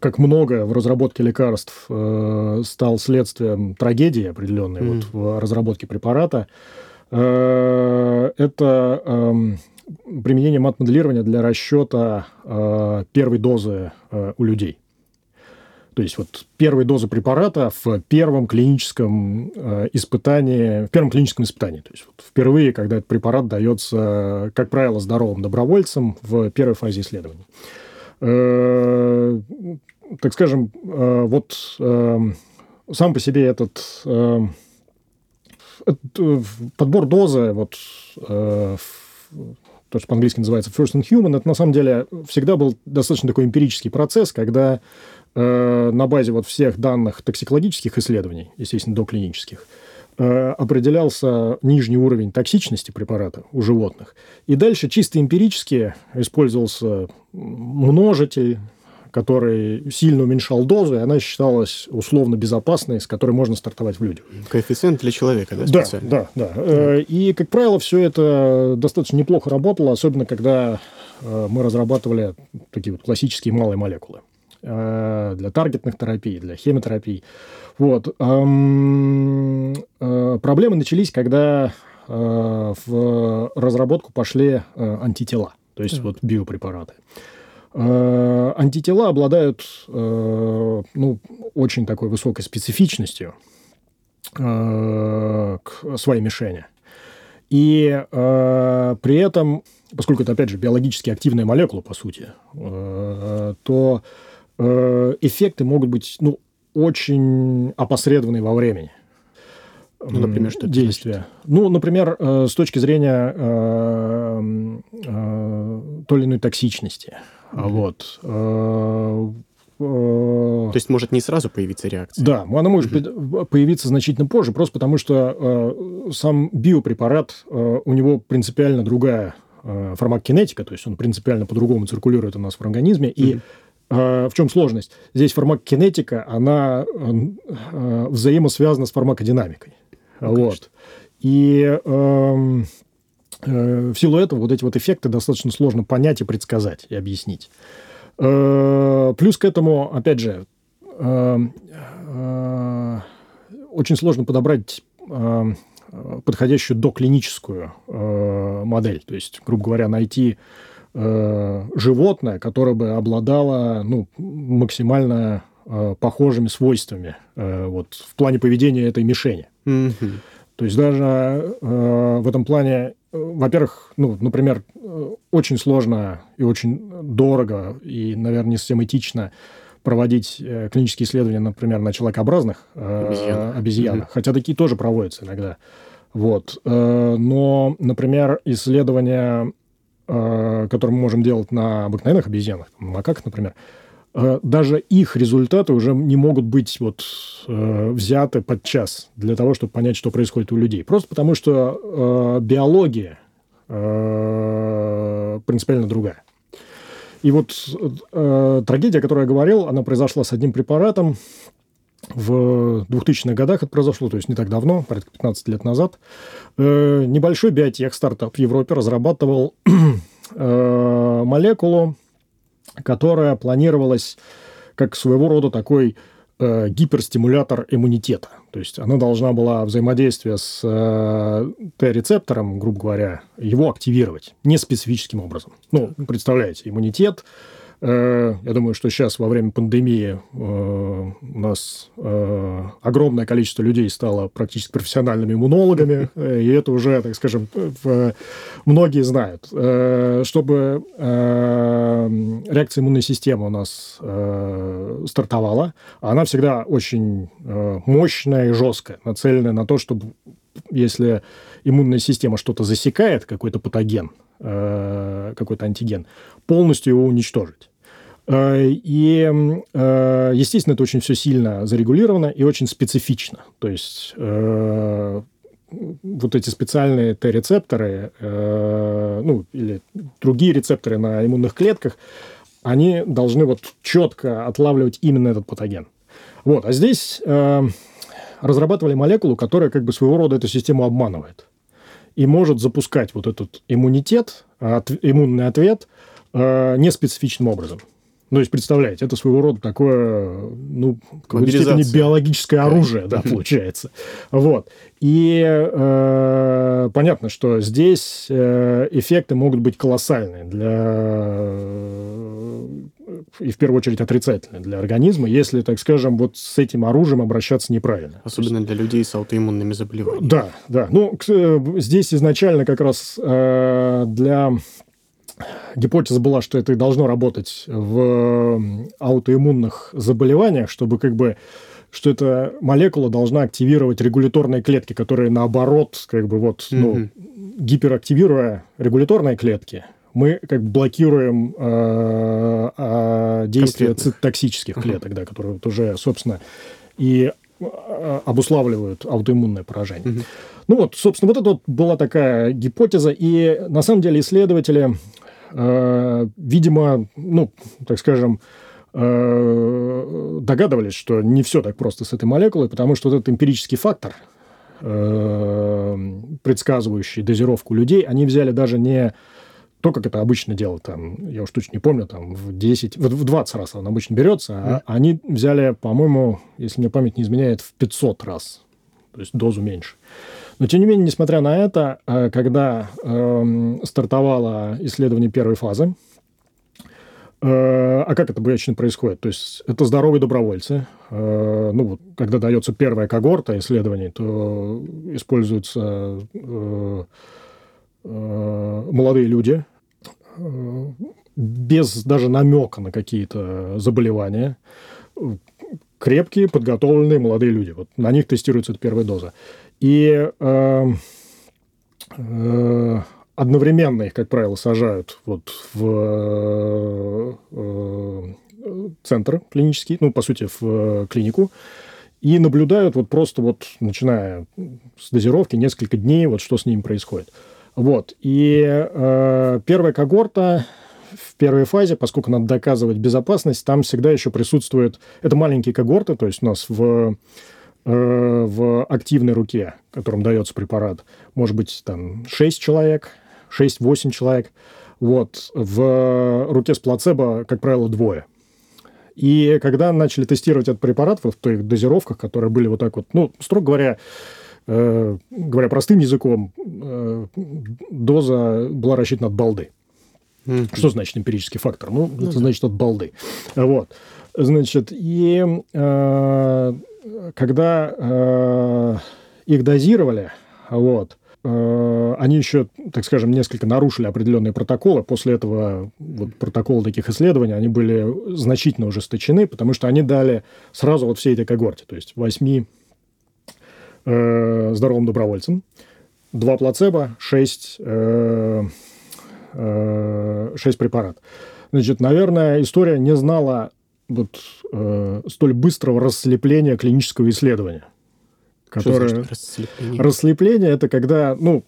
как многое в разработке лекарств стал следствием трагедии определенной mm. вот в разработке препарата, Э, это эм, применение мат-моделирования для расчета э, первой дозы э, у людей. То есть вот первой дозы препарата в первом клиническом испытании, в первом клиническом испытании. То есть вот впервые, когда этот препарат дается, как правило, здоровым добровольцам в первой фазе исследований. Так скажем, вот эм, сам по себе этот эм, подбор дозы, вот э, то, что по-английски называется first in human, это на самом деле всегда был достаточно такой эмпирический процесс, когда э, на базе вот всех данных токсикологических исследований, естественно, доклинических, э, определялся нижний уровень токсичности препарата у животных. И дальше чисто эмпирически использовался множитель, который сильно уменьшал дозу, и она считалась условно безопасной, с которой можно стартовать в люди. Коэффициент для человека, да, Да, да, да. Mm. И, как правило, все это достаточно неплохо работало, особенно когда э, мы разрабатывали такие вот классические малые молекулы э, для таргетных терапий, для химиотерапий. Вот. Проблемы начались, когда в разработку пошли антитела, то есть mm. вот биопрепараты. Э, антитела обладают э, ну, очень такой высокой специфичностью э, к своей мишени. И при этом, поскольку это, опять же, биологически активная молекула, по сути, то эффекты могут быть ну, очень опосредованные во времени. Ну, например, что действия. Ну, например, с точки зрения той или иной токсичности. Mm-hmm. Вот. Э, э, То есть может не сразу появиться реакция? Да, она может mm-hmm. появиться значительно позже, просто потому что э, сам биопрепарат, э, у него принципиально другая э, фармакокинетика, то есть он принципиально по-другому циркулирует у нас в организме, mm-hmm. и э, в чем сложность? Здесь фармакокинетика, она э, э, взаимосвязана с фармакодинамикой. Ну, вот. И э, Э, в силу этого вот эти вот эффекты достаточно сложно понять и предсказать, и объяснить. Плюс к этому, опять же, очень сложно подобрать подходящую доклиническую модель. То есть, грубо говоря, найти животное, которое бы обладало ну, максимально похожими свойствами вот, в плане поведения этой мишени. Mm-hmm. То есть даже э, в этом плане, э, во-первых, ну, например, э, очень сложно и очень дорого и, наверное, не совсем этично проводить э, клинические исследования, например, на человекообразных э, обезьянах, обезьянах mm-hmm. хотя такие тоже проводятся иногда. Вот. Э, но, например, исследования, э, которые мы можем делать на обыкновенных обезьянах, на макаках, например, Э, даже их результаты уже не могут быть вот э, взяты под час для того, чтобы понять, что происходит у людей. Просто потому, что э, биология э, принципиально другая. И вот э, трагедия, о которой я говорил, она произошла с одним препаратом. В 2000-х годах это произошло, то есть не так давно, порядка 15 лет назад. Э, небольшой биотех-стартап в Европе разрабатывал э, молекулу, которая планировалась как своего рода такой э, гиперстимулятор иммунитета. То есть она должна была взаимодействие с Т-рецептором, грубо говоря, его активировать не специфическим образом. Ну, представляете, иммунитет – я думаю, что сейчас во время пандемии э, у нас э, огромное количество людей стало практически профессиональными иммунологами, и это уже, так скажем, многие знают. Чтобы реакция иммунной системы у нас стартовала, она всегда очень мощная и жесткая, нацеленная на то, чтобы если иммунная система что-то засекает, какой-то патоген, какой-то антиген, полностью его уничтожить. Э, и, э, естественно, это очень все сильно зарегулировано и очень специфично. То есть э, вот эти специальные Т-рецепторы, ну, или другие рецепторы на иммунных клетках, они должны вот четко отлавливать именно этот патоген. Вот, а здесь разрабатывали молекулу, которая как бы своего рода эту систему обманывает и может запускать вот этот иммунитет, от, иммунный ответ э, неспецифичным образом. Ну, то есть, представляете, это своего рода такое, ну, в какой-то степени биологическое оружие, да, получается. Вот. И э, понятно, что здесь э, эффекты могут быть колоссальные для и в первую очередь отрицательные для организма, если, так скажем, вот с этим оружием обращаться неправильно. Особенно для людей с аутоиммунными заболеваниями. Да, да. Ну, э, здесь изначально как раз э, для гипотеза была, что это и должно работать в аутоиммунных заболеваниях, чтобы как бы что эта молекула должна активировать регуляторные клетки, которые наоборот, как бы вот, mm-hmm. ну, гиперактивируя регуляторные клетки, мы как блокируем э, э, действие цитотоксических клеток, да, которые вот уже, собственно, и э, обуславливают аутоиммунное поражение. Ну вот, собственно, вот это вот была такая гипотеза, и на самом деле исследователи Э, видимо, ну, так скажем, э, догадывались, что не все так просто с этой молекулой, потому что вот этот эмпирический фактор, э, предсказывающий дозировку людей, они взяли даже не то, как это обычно делают, там, я уж точно не помню, там, в 10, в 20 раз он обычно берется, а они взяли, по-моему, если мне память не изменяет, в 500 раз, то есть дозу меньше. Но, тем не менее, несмотря на это, э, когда э, стартовало исследование первой фазы, э, а как это обычно происходит? То есть это здоровые добровольцы. Э, ну, вот, когда дается первая когорта исследований, то используются молодые люди, э, без даже намека на какие-то заболевания крепкие, подготовленные молодые люди. Вот на них тестируется эта первая доза. И э, э, одновременно их, как правило, сажают вот в э, центр клинический, ну, по сути, в э, клинику, и наблюдают вот просто вот, начиная с дозировки, несколько дней, вот что с ним происходит. Вот. И э, первая когорта в первой фазе, поскольку надо доказывать безопасность, там всегда еще присутствует... Это маленькие когорты, то есть у нас в Э, в активной руке, которым дается препарат, может быть там 6 человек, 6-8 человек. Вот. В руке с плацебо, как правило, двое. И когда начали тестировать этот препарат в той дозировках, которые были вот так вот, ну, строго говоря, говоря простым языком, э, доза была рассчитана от балды. Mm-hmm. Что значит эмпирический фактор? Ну, mm-hmm. это значит от балды. Вот. Значит, и э, когда э, их дозировали, вот, э, они еще, так скажем, несколько нарушили определенные протоколы. После этого вот, протоколы таких исследований, они были значительно ужесточены, потому что они дали сразу вот всей этой когорте, то есть восьми э, здоровым добровольцам, два плацебо, шесть, э, э, шесть препаратов. Значит, наверное, история не знала вот э, столь быстрого расслепления клинического исследования. Которое... Что расслепление? Расслепление – это когда, ну,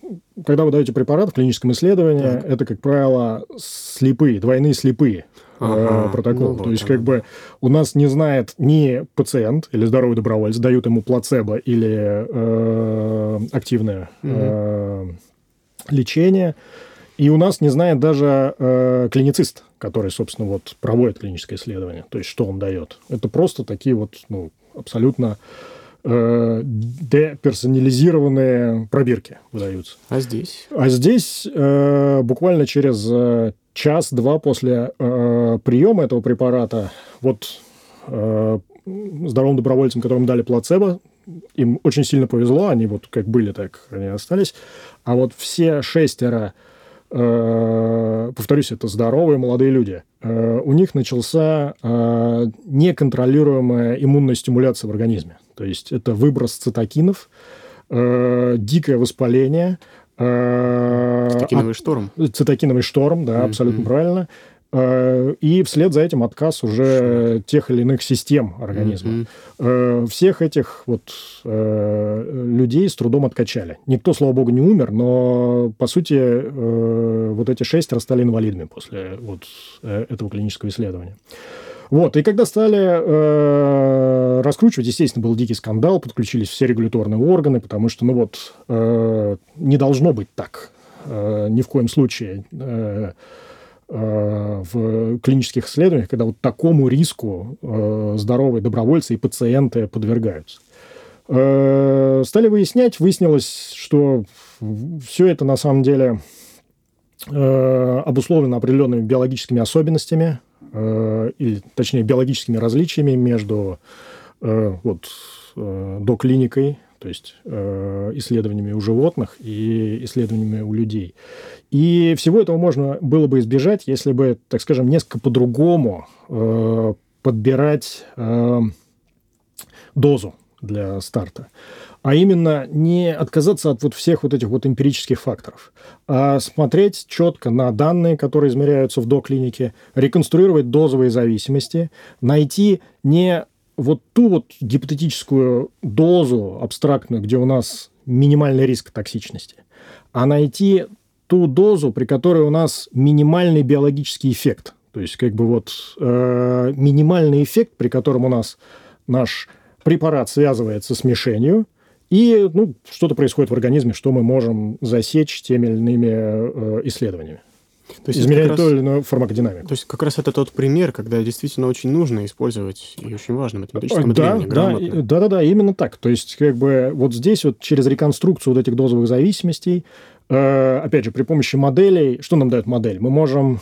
когда вы даете препарат в клиническом исследовании, так. это, как правило, слепые, двойные слепые э, ага, протоколы. Ну, То есть, ага. как бы у нас не знает ни пациент или здоровый добровольец, дают ему плацебо или э, активное угу. э, лечение, и у нас не знает даже э, клиницист, который, собственно, вот проводит клиническое исследование. То есть, что он дает. Это просто такие вот, ну, абсолютно э, деперсонализированные пробирки выдаются. А здесь? А здесь э, буквально через э, час-два после э, приема этого препарата, вот э, здоровым добровольцам, которым дали плацебо, им очень сильно повезло, они вот как были, так они остались. А вот все шестеро Э, повторюсь, это здоровые молодые люди, э, у них начался э, неконтролируемая иммунная стимуляция в организме. То есть это выброс цитокинов, дикое воспаление. Цитокиновый шторм. Цитокиновый шторм, да, mm-hmm. абсолютно правильно. Э, и вслед за этим отказ уже тех или иных систем организма. Mm-hmm. Всех этих вот э, людей с трудом откачали. Никто, слава богу, не умер, но, по сути, вот эти шесть стали инвалидами после вот этого клинического исследования. Вот, и когда стали э, раскручивать, естественно, был дикий скандал, подключились все регуляторные органы, потому что, ну вот, э, не должно быть так. Э, ни в коем случае. Э, Э, в клинических исследованиях, когда вот такому риску э, здоровые добровольцы и пациенты подвергаются. Э, стали выяснять, выяснилось, что все это на самом деле обусловлено определенными биологическими особенностями, или точнее биологическими различиями между вот, доклиникой то есть э, исследованиями у животных и исследованиями у людей. И всего этого можно было бы избежать, если бы, так скажем, несколько по-другому э, подбирать э, дозу для старта. А именно не отказаться от вот всех вот этих вот эмпирических факторов, а смотреть четко на данные, которые измеряются в доклинике, реконструировать дозовые зависимости, найти не вот ту вот гипотетическую дозу абстрактную, где у нас минимальный риск токсичности, а найти ту дозу, при которой у нас минимальный биологический эффект. То есть, как бы вот э, минимальный эффект, при котором у нас наш препарат связывается с мишенью, и ну, что-то происходит в организме, что мы можем засечь теми или иными э, исследованиями. То есть измерять ту или иную фармакодинамику. То есть как раз это тот пример, когда действительно очень нужно использовать и очень важно математическое мышление, да, да, да, да, да, именно так. То есть как бы вот здесь вот через реконструкцию вот этих дозовых зависимостей, э, опять же, при помощи моделей, что нам дает модель? Мы можем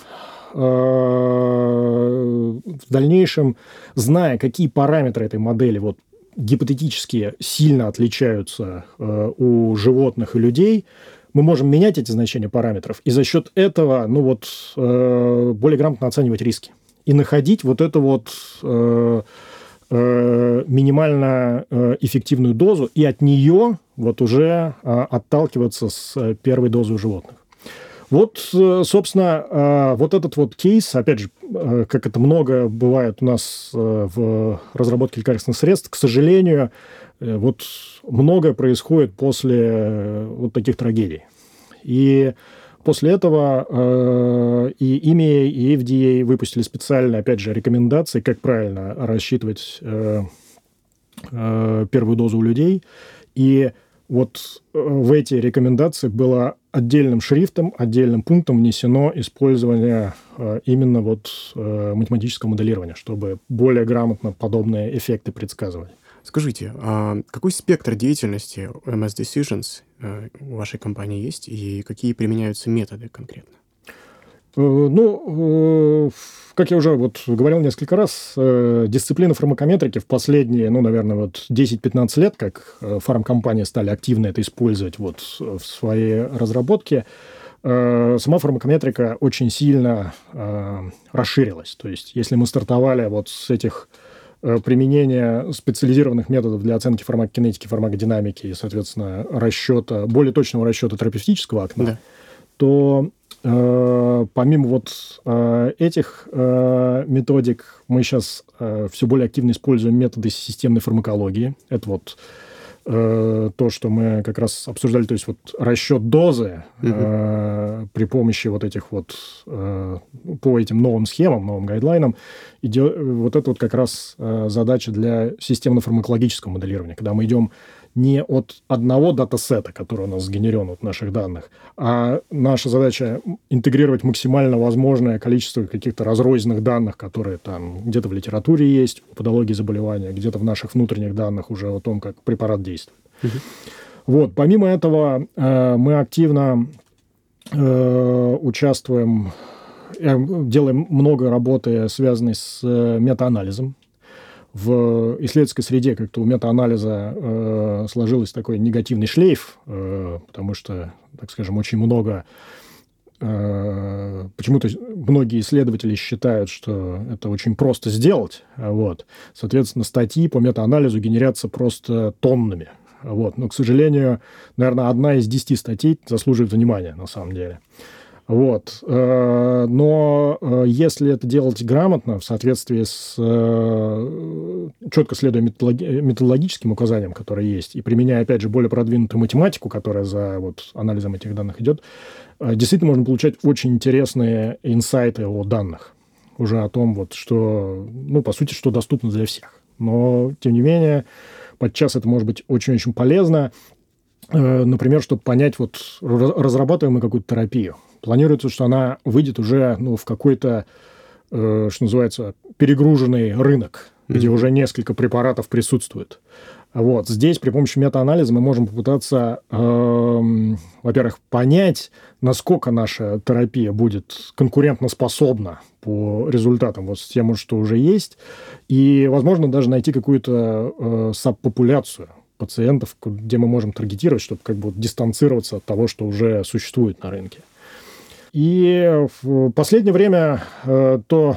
э, в дальнейшем, зная, какие параметры этой модели вот гипотетически сильно отличаются э, у животных и людей, мы можем менять эти значения параметров, и за счет этого, ну вот, э, более грамотно оценивать риски. И находить вот эту вот э, э, минимально э, эффективную дозу, и от нее вот уже э, отталкиваться с первой дозы у животных. Вот, э, собственно, э, вот этот вот кейс, опять же, э, как это много бывает у нас в разработке лекарственных средств, к сожалению, вот многое происходит после вот таких трагедий. И после этого и ИМИ, и FDA выпустили специальные, опять же, рекомендации, как правильно рассчитывать первую дозу у людей. И вот в эти рекомендации было отдельным шрифтом, отдельным пунктом внесено использование э, именно вот э, математического моделирования, чтобы более грамотно подобные эффекты предсказывать. Скажите, а какой спектр деятельности MS Decisions э, у вашей компании есть и какие применяются методы конкретно? Э, ну, э, как я уже вот говорил несколько раз, э, дисциплины фармакометрики в последние, ну, наверное, вот 10-15 лет, как фармкомпании стали активно это использовать вот в своей разработке, сама фармакометрика очень сильно расширилась. То есть, если мы стартовали вот с этих применения специализированных методов для оценки фармакокинетики, фармакодинамики и, соответственно, расчета, более точного расчета терапевтического окна, да. то Э, помимо вот э, этих э, методик, мы сейчас все более активно используем методы системной фармакологии. Это вот то, что мы как раз обсуждали, то есть вот расчет дозы угу. при помощи вот этих вот э, по этим новым схемам, новым гайдлайнам, идет, вот это вот как раз э, задача для системно-фармакологического моделирования, когда мы идем не от одного датасета, который у нас сгенерен от наших данных, а наша задача интегрировать максимально возможное количество каких-то разрозненных данных, которые там где-то в литературе есть, о патологии заболевания, где-то в наших внутренних данных уже о том, как препарат действует. Угу. Вот, помимо этого, э, мы активно э, участвуем, э, делаем много работы, связанной с метаанализом в исследовательской среде как-то у метаанализа э, сложился такой негативный шлейф, э, потому что, так скажем, очень много э, почему-то многие исследователи считают, что это очень просто сделать. Вот. Соответственно, статьи по метаанализу генерятся просто тоннами. Вот. Но, к сожалению, наверное, одна из десяти статей заслуживает внимания на самом деле. Вот. Э, но э, если это делать грамотно, в соответствии с э, четко следуя методологическим указаниям, которые есть, и применяя, опять же, более продвинутую математику, которая за вот, анализом этих данных идет, действительно можно получать очень интересные инсайты о данных. Уже о том, вот, что, ну, по сути, что доступно для всех. Но, тем не менее, подчас это может быть очень-очень полезно. Например, чтобы понять, вот разрабатываем мы какую-то терапию, Планируется, что она выйдет уже ну, в какой-то, э, что называется, перегруженный рынок, mm-hmm. где уже несколько препаратов присутствует. Вот. Здесь при помощи метаанализа мы можем попытаться, э, во-первых, понять, насколько наша терапия будет конкурентоспособна по результатам вот с тем, что уже есть, и, возможно, даже найти какую-то э, сабпопуляцию пациентов, где мы можем таргетировать, чтобы как бы дистанцироваться от того, что уже существует на рынке. И в последнее время э, то,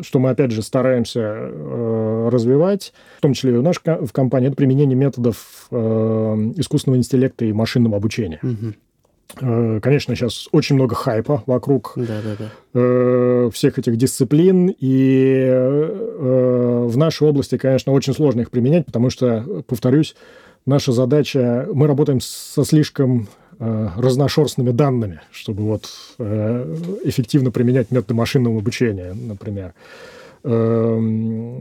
что мы, опять же, стараемся э, развивать, в том числе и у нас в компании, это применение методов э, искусственного интеллекта и машинного обучения. Угу. Конечно, сейчас очень много хайпа вокруг да, да, да. всех этих дисциплин, и в нашей области, конечно, очень сложно их применять, потому что, повторюсь, наша задача, мы работаем со слишком Э, разношерстными данными, чтобы вот э, эффективно применять методы машинного обучения, например. Эм,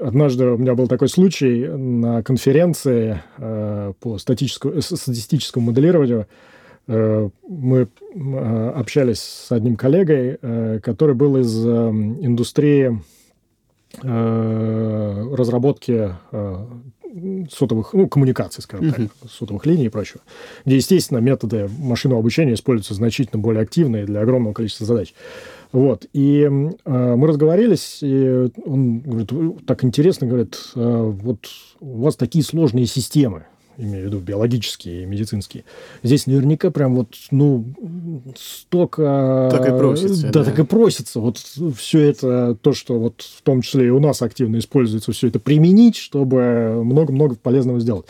однажды у меня был такой случай на конференции э, по статистическому моделированию. Мы общались с одним коллегой, который был из индустрии разработки сотовых, ну, коммуникаций, скажем uh-huh. так, сотовых линий и прочего, где, естественно, методы машинного обучения используются значительно более активно и для огромного количества задач. Вот. И э, мы разговорились, и он говорит, так интересно, говорит, э, вот у вас такие сложные системы, имею в виду биологические и медицинские. Здесь наверняка прям вот, ну, столько... Так и просится. Да, да, так и просится. Вот все это, то, что вот в том числе и у нас активно используется, все это применить, чтобы много-много полезного сделать.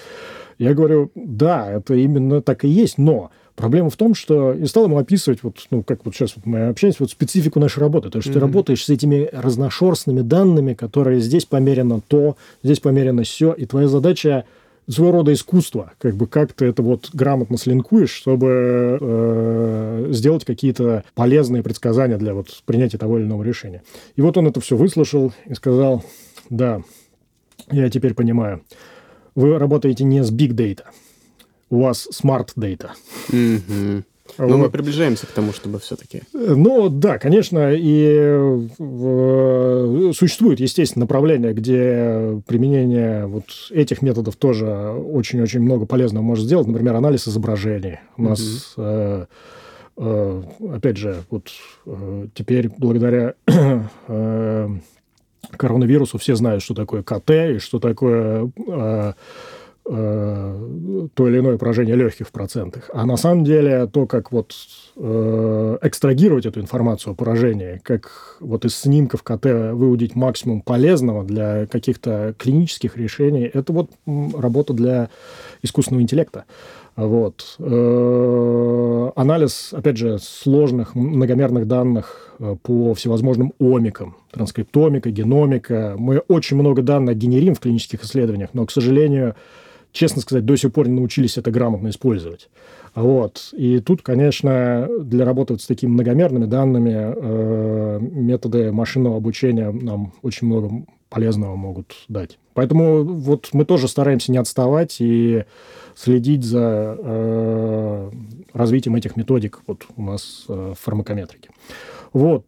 Я говорю, да, это именно так и есть, но Проблема в том, что и стал ему описывать, вот, ну, как вот сейчас вот мы общаемся, вот специфику нашей работы. То, что mm-hmm. ты работаешь с этими разношерстными данными, которые здесь померено то, здесь померено все, и твоя задача своего рода искусство, как бы как ты это вот грамотно слинкуешь, чтобы э, сделать какие-то полезные предсказания для вот принятия того или иного решения. И вот он это все выслушал и сказал, да, я теперь понимаю, вы работаете не с big data, у вас smart data. Mm-hmm. Но вот. мы приближаемся к тому, чтобы все-таки... Ну, да, конечно, и существует, естественно, направление, где применение вот этих методов тоже очень-очень много полезного может сделать. Например, анализ изображений. У нас... Угу. Опять же, вот теперь благодаря коронавирусу все знают, что такое КТ и что такое э, то или иное поражение легких в процентах. А на самом деле то, как вот э, экстрагировать эту информацию о поражении, как вот из снимков КТ выудить максимум полезного для каких-то клинических решений, это вот работа для искусственного интеллекта. Вот. Э, анализ, опять же, сложных многомерных данных э, по всевозможным омикам, транскриптомика, геномика. Мы очень много данных генерим в клинических исследованиях, но, к сожалению, честно сказать, до сих пор не научились это грамотно использовать. Вот. И тут, конечно, для работы с такими многомерными данными э, методы машинного обучения нам очень много полезного могут дать. Поэтому вот мы тоже стараемся не отставать и следить за э, развитием этих методик вот у нас э, в фармакометрике. Вот.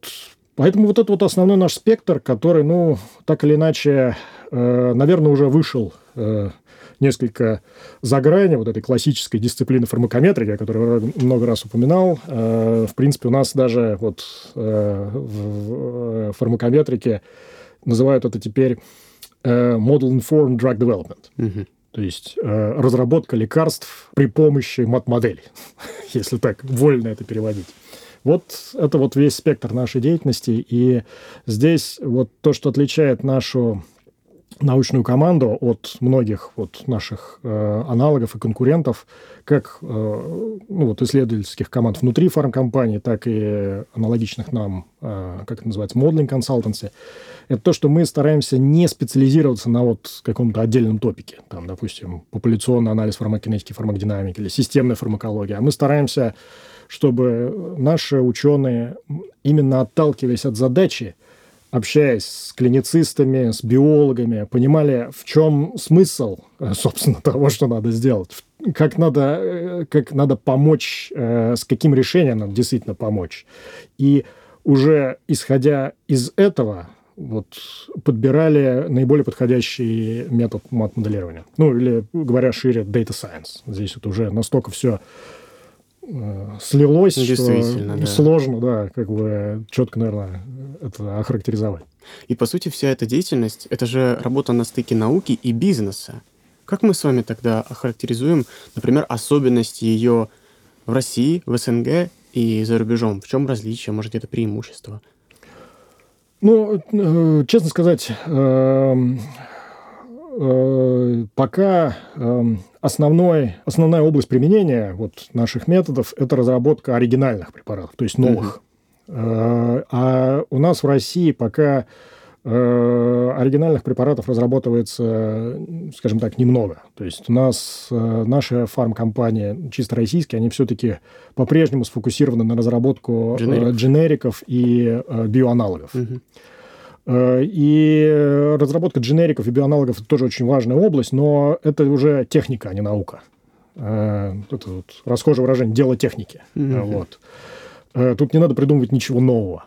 Поэтому вот это вот основной наш спектр, который, ну, так или иначе, э, наверное, уже вышел э, несколько за грани вот этой классической дисциплины фармакометрики, которую я много раз упоминал. Э, в принципе, у нас даже вот э, в э, фармакометрике называют это теперь Model Informed Drug Development. Угу. То есть э, разработка лекарств при помощи мат-моделей, если так вольно это переводить. Вот это вот весь спектр нашей деятельности. И здесь вот то, что отличает нашу научную команду от многих вот наших э, аналогов и конкурентов, как э, ну, вот исследовательских команд внутри фармкомпании, так и аналогичных нам, э, как это называется, моделинг консалтанси, это то, что мы стараемся не специализироваться на вот каком-то отдельном топике, там, допустим, популяционный анализ фармакинетики, фармакодинамики или системная фармакология, а мы стараемся, чтобы наши ученые, именно отталкиваясь от задачи, общаясь с клиницистами, с биологами, понимали, в чем смысл, э, собственно, того, что надо сделать, как надо, э, как надо помочь, э, с каким решением надо действительно помочь. И уже исходя из этого, вот, подбирали наиболее подходящий метод мат-моделирования. Ну, или, говоря шире, data science. Здесь вот уже настолько все Э, слилось, что да. сложно, да, как бы четко, наверное, это охарактеризовать. И, по сути, вся эта деятельность, это же работа на стыке науки и бизнеса. Как мы с вами тогда охарактеризуем, например, особенности ее в России, в СНГ и за рубежом? В чем различие, может, это преимущество? Ну, э, честно сказать, эм, э, пока эм, основной, основная область применения вот наших методов – это разработка оригинальных препаратов, то есть новых. Mm-hmm. А у нас в России пока э, оригинальных препаратов разрабатывается, скажем так, немного. То есть у нас э, наши фармкомпании, чисто российские, они все-таки по-прежнему сфокусированы на разработку Дженерик. дженериков и биоаналогов. Угу. Э, и разработка дженериков и биоаналогов – это тоже очень важная область, но это уже техника, а не наука. Э, это вот расхожее выражение – дело техники. Mm-hmm. Вот. Э, тут не надо придумывать ничего нового.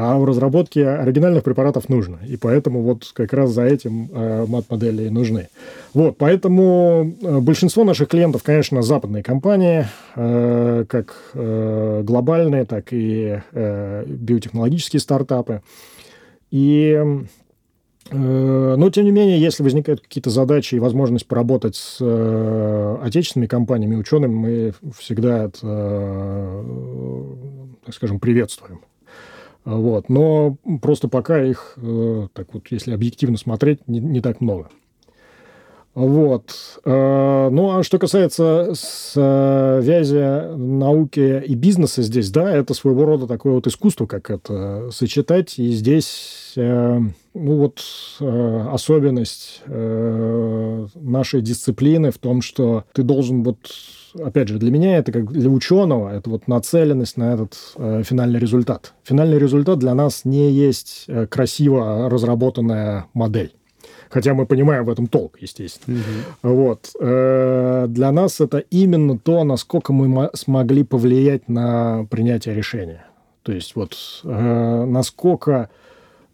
А в разработке оригинальных препаратов нужно. И поэтому вот как раз за этим э, мат-модели нужны. Вот, поэтому большинство наших клиентов, конечно, западные компании, э, как э, глобальные, так и э, биотехнологические стартапы. И э, но, тем не менее, если возникают какие-то задачи и возможность поработать с э, отечественными компаниями, учеными, мы всегда это, э, так скажем, приветствуем. Вот. Но просто пока их, э, так вот, если объективно смотреть, не, не так много. Вот. Э, ну, а что касается связи науки и бизнеса здесь, да, это своего рода такое вот искусство, как это сочетать. И здесь, э, ну, вот э, особенность нашей дисциплины в том, что ты должен вот опять же, для меня это как для ученого, это вот нацеленность на этот э, финальный результат. Финальный результат для нас не есть красиво разработанная модель Хотя мы понимаем в этом толк, естественно. Угу. Вот. Э, для нас это именно то, насколько мы смогли повлиять на принятие решения. То есть вот э, насколько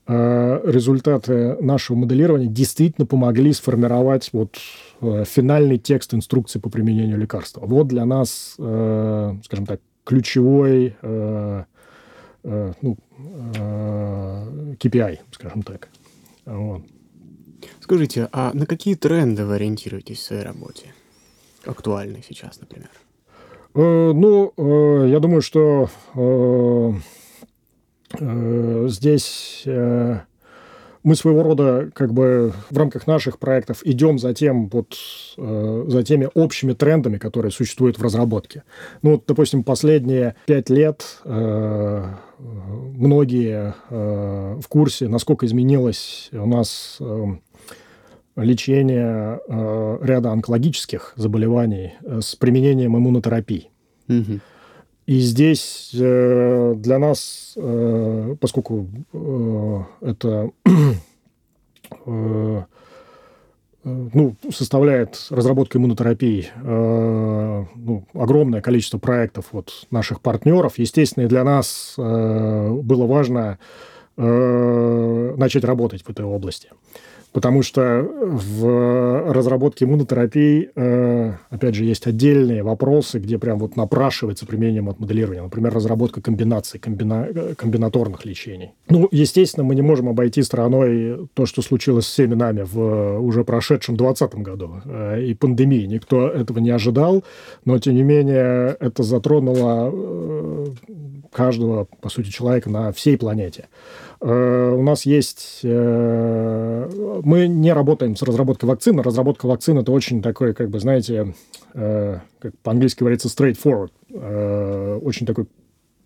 э, результаты нашего моделирования действительно помогли сформировать вот финальный текст инструкции по применению лекарства. Вот для нас, скажем так, ключевой ну, KPI, скажем так. Вот. Скажите, а на какие тренды вы ориентируетесь в своей работе? Актуальные сейчас, например? Э, ну, э, я думаю, что э, э, здесь э, мы своего рода как бы в рамках наших проектов идем за тем вот э, за теми общими трендами, которые существуют в разработке. Ну, вот, допустим, последние пять лет э, многие э, в курсе, насколько изменилось у нас э, лечение э, ряда онкологических заболеваний э, с применением иммунотерапии. Угу. И здесь э, для нас, э, поскольку э, это э, ну, составляет разработка иммунотерапии э, ну, огромное количество проектов вот наших партнеров. Естественно, и для нас э, было важно э, начать работать в этой области. Потому что в разработке иммунотерапии, э, опять же, есть отдельные вопросы, где прям вот напрашивается применение моделирования. Например, разработка комбинаций, комбина... комбинаторных лечений. Ну, естественно, мы не можем обойти стороной то, что случилось с всеми нами в уже прошедшем 2020 году э, и пандемии. Никто этого не ожидал, но, тем не менее, это затронуло э, каждого, по сути, человека на всей планете. Э, у нас есть... Э, мы не работаем с разработкой вакцины. Разработка вакцины это очень такой, как бы, знаете, э, как по-английски говорится, straightforward. Очень такой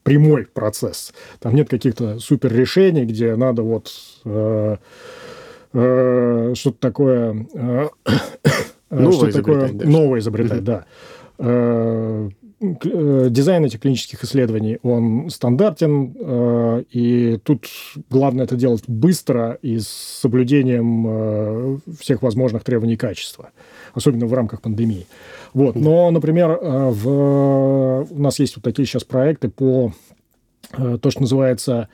прямой процесс. Там нет каких-то супер решений, где надо вот что-то такое... Новое что такое новое изобретать, да. Э, дизайн этих клинических исследований, он стандартен, э, и тут главное это делать быстро и с соблюдением э, всех возможных требований качества, особенно в рамках пандемии. Вот. Но, например, в... у нас есть вот такие сейчас проекты по то, что называется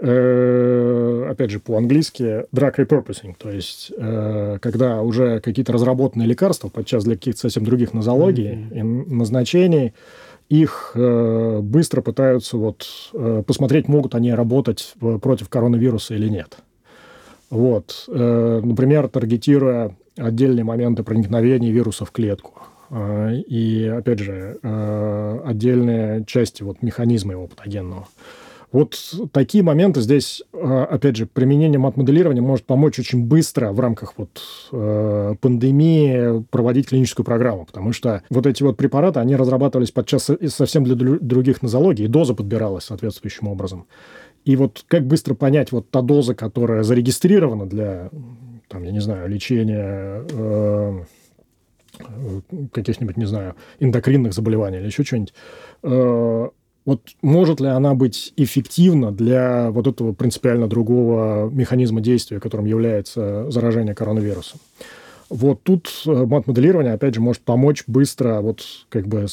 опять же, по-английски drug repurposing, то есть э, когда уже какие-то разработанные лекарства, подчас для каких-то совсем других нозологий mm-hmm. и назначений, их э, быстро пытаются вот посмотреть, могут они работать против коронавируса или нет. Вот, например, таргетируя отдельные моменты проникновения вируса в клетку. И, опять же, отдельные части вот, механизма его патогенного. Вот такие моменты здесь, а, опять же, применение мат-моделирования может помочь очень быстро в рамках вот э, пандемии проводить клиническую программу, потому что вот эти вот препараты, они разрабатывались подчас совсем для других нозологий, и доза подбиралась соответствующим образом. И вот как быстро понять вот та доза, которая зарегистрирована для, там, я не знаю, лечения э, каких-нибудь, не знаю, эндокринных заболеваний или еще что-нибудь, э, вот может ли она быть эффективна для вот этого принципиально другого механизма действия, которым является заражение коронавирусом? Вот тут э, мат-моделирование, опять же, может помочь быстро вот как бы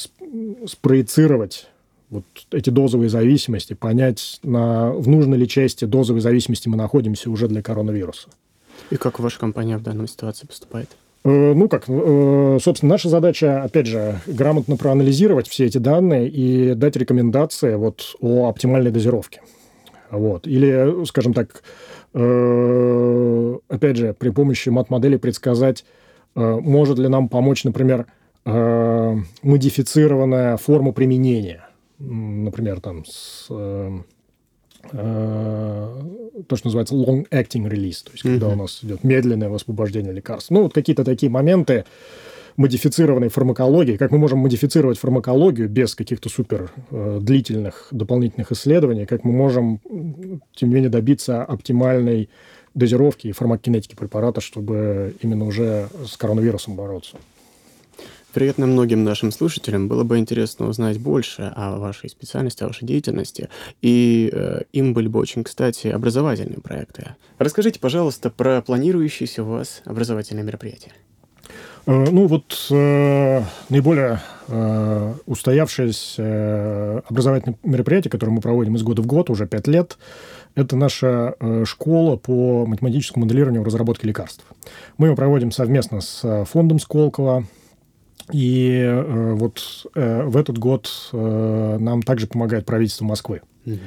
спроецировать вот эти дозовые зависимости, понять, на, в нужной ли части дозовой зависимости мы находимся уже для коронавируса. И как ваша компания в данной ситуации поступает? Э, ну как, э, собственно, наша задача, опять же, грамотно проанализировать все эти данные и дать рекомендации вот о оптимальной дозировке. Вот. Или, скажем так, э, опять же, при помощи мат-модели предсказать, может ли нам помочь, например, модифицированная форма применения. Например, там с то, что называется long-acting release, то есть mm-hmm. когда у нас идет медленное высвобождение лекарств. Ну, вот какие-то такие моменты модифицированной фармакологии, как мы можем модифицировать фармакологию без каких-то супер э, длительных дополнительных исследований, как мы можем, тем не менее, добиться оптимальной дозировки и фармакокинетики препарата, чтобы именно уже с коронавирусом бороться. Вероятно, многим нашим слушателям было бы интересно узнать больше о вашей специальности, о вашей деятельности, и э, им были бы очень кстати образовательные проекты. Расскажите, пожалуйста, про планирующиеся у вас образовательные мероприятия. Э, ну вот э, наиболее э, устоявшееся э, образовательное мероприятие, которое мы проводим из года в год, уже пять лет, это наша э, школа по математическому моделированию и разработке лекарств. Мы его проводим совместно с э, фондом Сколково, и э, вот э, в этот год э, нам также помогает правительство Москвы. Mm-hmm.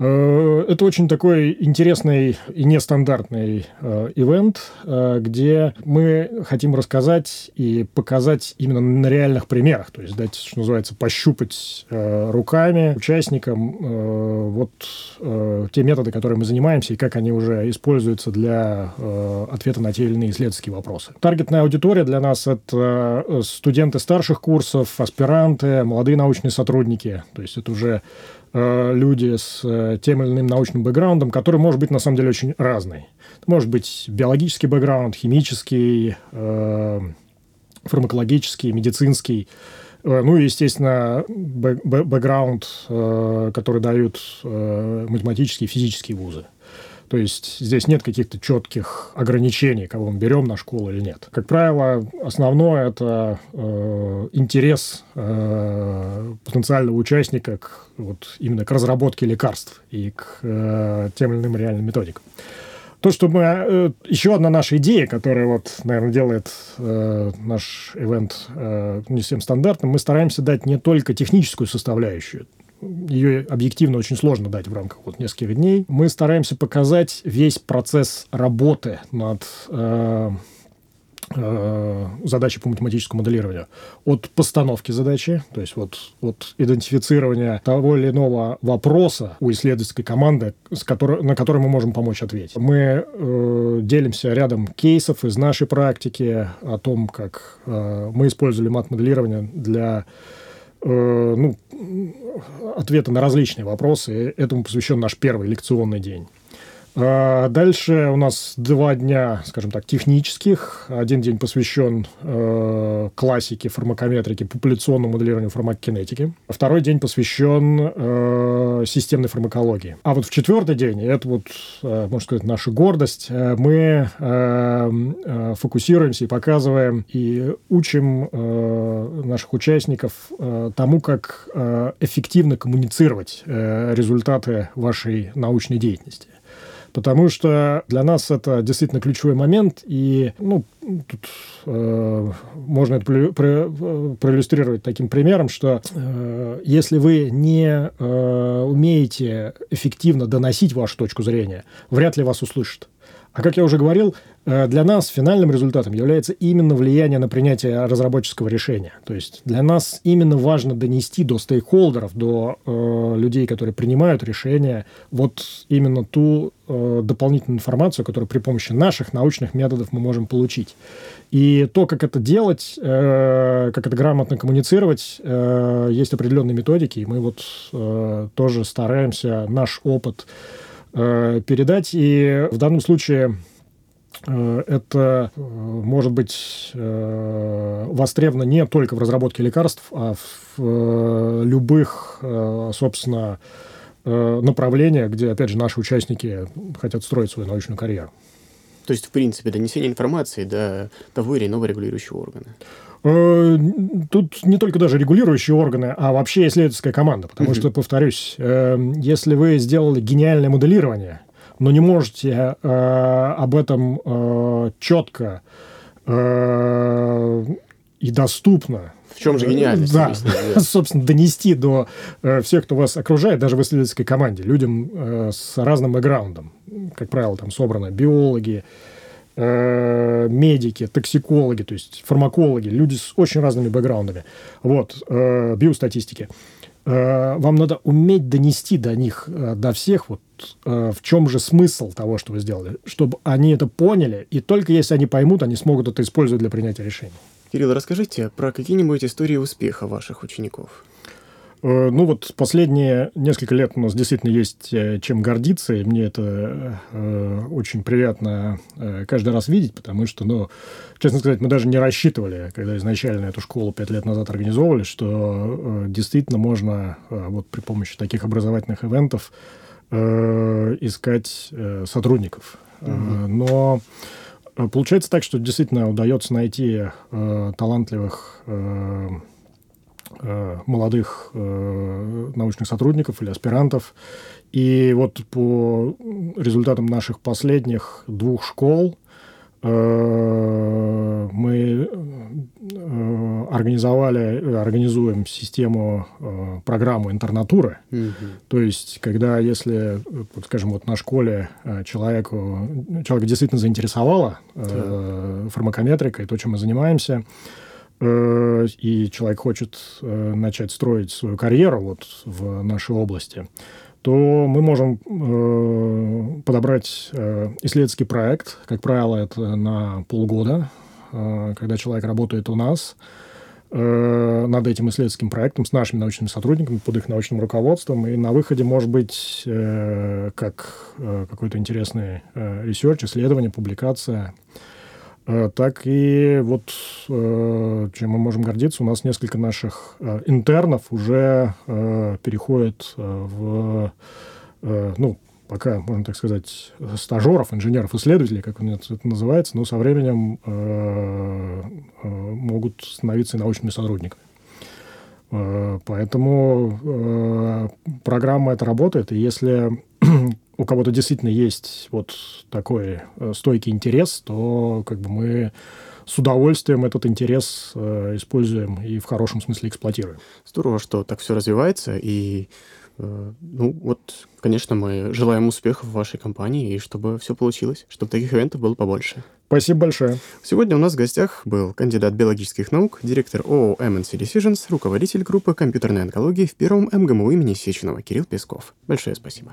Э, это очень такой интересный и нестандартный э, ивент, э, где мы хотим рассказать и показать именно на реальных примерах, то есть дать, что называется, пощупать руками участникам вот те методы, которыми мы занимаемся, и как они уже используются для ответа на те или иные исследовательские вопросы. Таргетная аудитория для нас – это студенты старших курсов, аспиранты, молодые научные сотрудники, то есть это уже люди с э, тем или иным научным бэкграундом, который может быть на самом деле очень разный. Может быть биологический бэкграунд, химический, э, фармакологический, медицинский. Ну и, естественно, бэкграунд, который дают математические и физические вузы. То есть здесь нет каких-то четких ограничений, кого мы берем на школу или нет. Как правило, основное это э, интерес э, потенциального участника к, вот, именно к разработке лекарств и к э, тем или иным реальным методикам. То, что мы... Э, еще одна наша идея, которая, вот, наверное, делает э, наш ивент э, не всем стандартным, мы стараемся дать не только техническую составляющую, ее объективно очень сложно дать в рамках вот нескольких дней. Мы стараемся показать весь процесс работы над э, э, задачи по математическому моделированию. От постановки задачи, то есть вот от идентифицирования того или иного вопроса у исследовательской команды, с которой, на который мы можем помочь ответить. Мы э, делимся рядом кейсов из нашей практики о том, как э, мы использовали мат-моделирование для ну, ответы на различные вопросы. Этому посвящен наш первый лекционный день. А дальше у нас два дня, скажем так, технических. Один день посвящен э, классике фармакометрики, популяционному моделированию фармакокинетики. Второй день посвящен э, системной фармакологии. А вот в четвертый день, это вот, э, можно сказать, наша гордость, э, мы э, э, фокусируемся и показываем, и учим наших участников тому, как эффективно коммуницировать результаты вашей научной деятельности потому что для нас это действительно ключевой момент, и ну, тут э, можно это про, проиллюстрировать таким примером, что э, если вы не э, умеете эффективно доносить вашу точку зрения, вряд ли вас услышат. А как я уже говорил, э, для нас финальным результатом является именно влияние на принятие разработческого решения. То есть для нас именно важно донести до стейкхолдеров, до э, людей, которые принимают решения, вот именно ту э, дополнительную информацию, которую при помощи наших научных методов мы можем получить. И то, как это делать, э, как это грамотно коммуницировать, э, есть определенные методики, и мы вот э, тоже стараемся наш опыт передать. И в данном случае э, это э, может быть востребовано не только в разработке лекарств, а в любых, собственно, направлениях, где, опять же, наши участники хотят строить свою научную карьеру. То есть, в принципе, донесение информации до того или иного регулирующего органа. Э, тут не только даже регулирующие органы, а вообще исследовательская команда. Потому что, повторюсь, э, если вы сделали гениальное моделирование, но не можете э, об этом четко и доступно в чем же гениальность? Да, собственно, донести до всех, кто вас окружает, даже в исследовательской команде, людям с разным бэкграундом. Как правило, там собраны биологи, Э, медики, токсикологи, то есть фармакологи, люди с очень разными бэкграундами, вот, э, биостатистики. Э, вам надо уметь донести до них, до всех, вот, в чем же смысл того, что вы сделали, чтобы они это поняли, и только если они поймут, они смогут это использовать для принятия решений. Кирилл, расскажите про какие-нибудь истории успеха ваших учеников. Э, ну вот последние несколько лет у нас действительно есть э, чем гордиться, и мне это э, очень приятно э, каждый раз видеть, потому что, ну, честно сказать, мы даже не рассчитывали, когда изначально эту школу пять лет назад организовывали, что э, действительно можно вот при помощи таких образовательных ивентов искать сотрудников. Mm-hmm. но получается так, что действительно удается найти талантливых молодых э, научных сотрудников или аспирантов. И вот по результатам наших последних двух школ э, мы организовали, организуем систему, программу интернатуры. Mm-hmm. То есть, когда, если, скажем, вот на школе человеку, человек действительно заинтересовало yeah. фармакометрикой, то, чем мы занимаемся, Э, и человек хочет э, начать строить свою карьеру вот в нашей области, то мы можем э, подобрать исследовательский проект. Как правило, это на полгода, когда человек работает у нас над этим исследовательским проектом с нашими научными сотрудниками, под их научным руководством. И на выходе может быть как какой-то интересный research, исследование, публикация – Э, так и вот э, чем мы можем гордиться, у нас несколько наших э, интернов уже переходят в, ну, пока, можно так сказать, стажеров, инженеров, исследователей, как это называется, но со временем могут становиться и научными сотрудниками. Поэтому программа это работает, и если у кого-то действительно есть вот такой э, стойкий интерес, то как бы мы с удовольствием этот интерес э, используем и в хорошем смысле эксплуатируем. Здорово, что так все развивается, и э, ну вот, конечно, мы желаем успехов в вашей компании, и чтобы все получилось, чтобы таких ивентов было побольше. Спасибо большое. Сегодня у нас в гостях был кандидат биологических наук, директор ООО MNC Decisions, руководитель группы компьютерной онкологии в первом МГМУ имени Сеченова Кирилл Песков. Большое спасибо.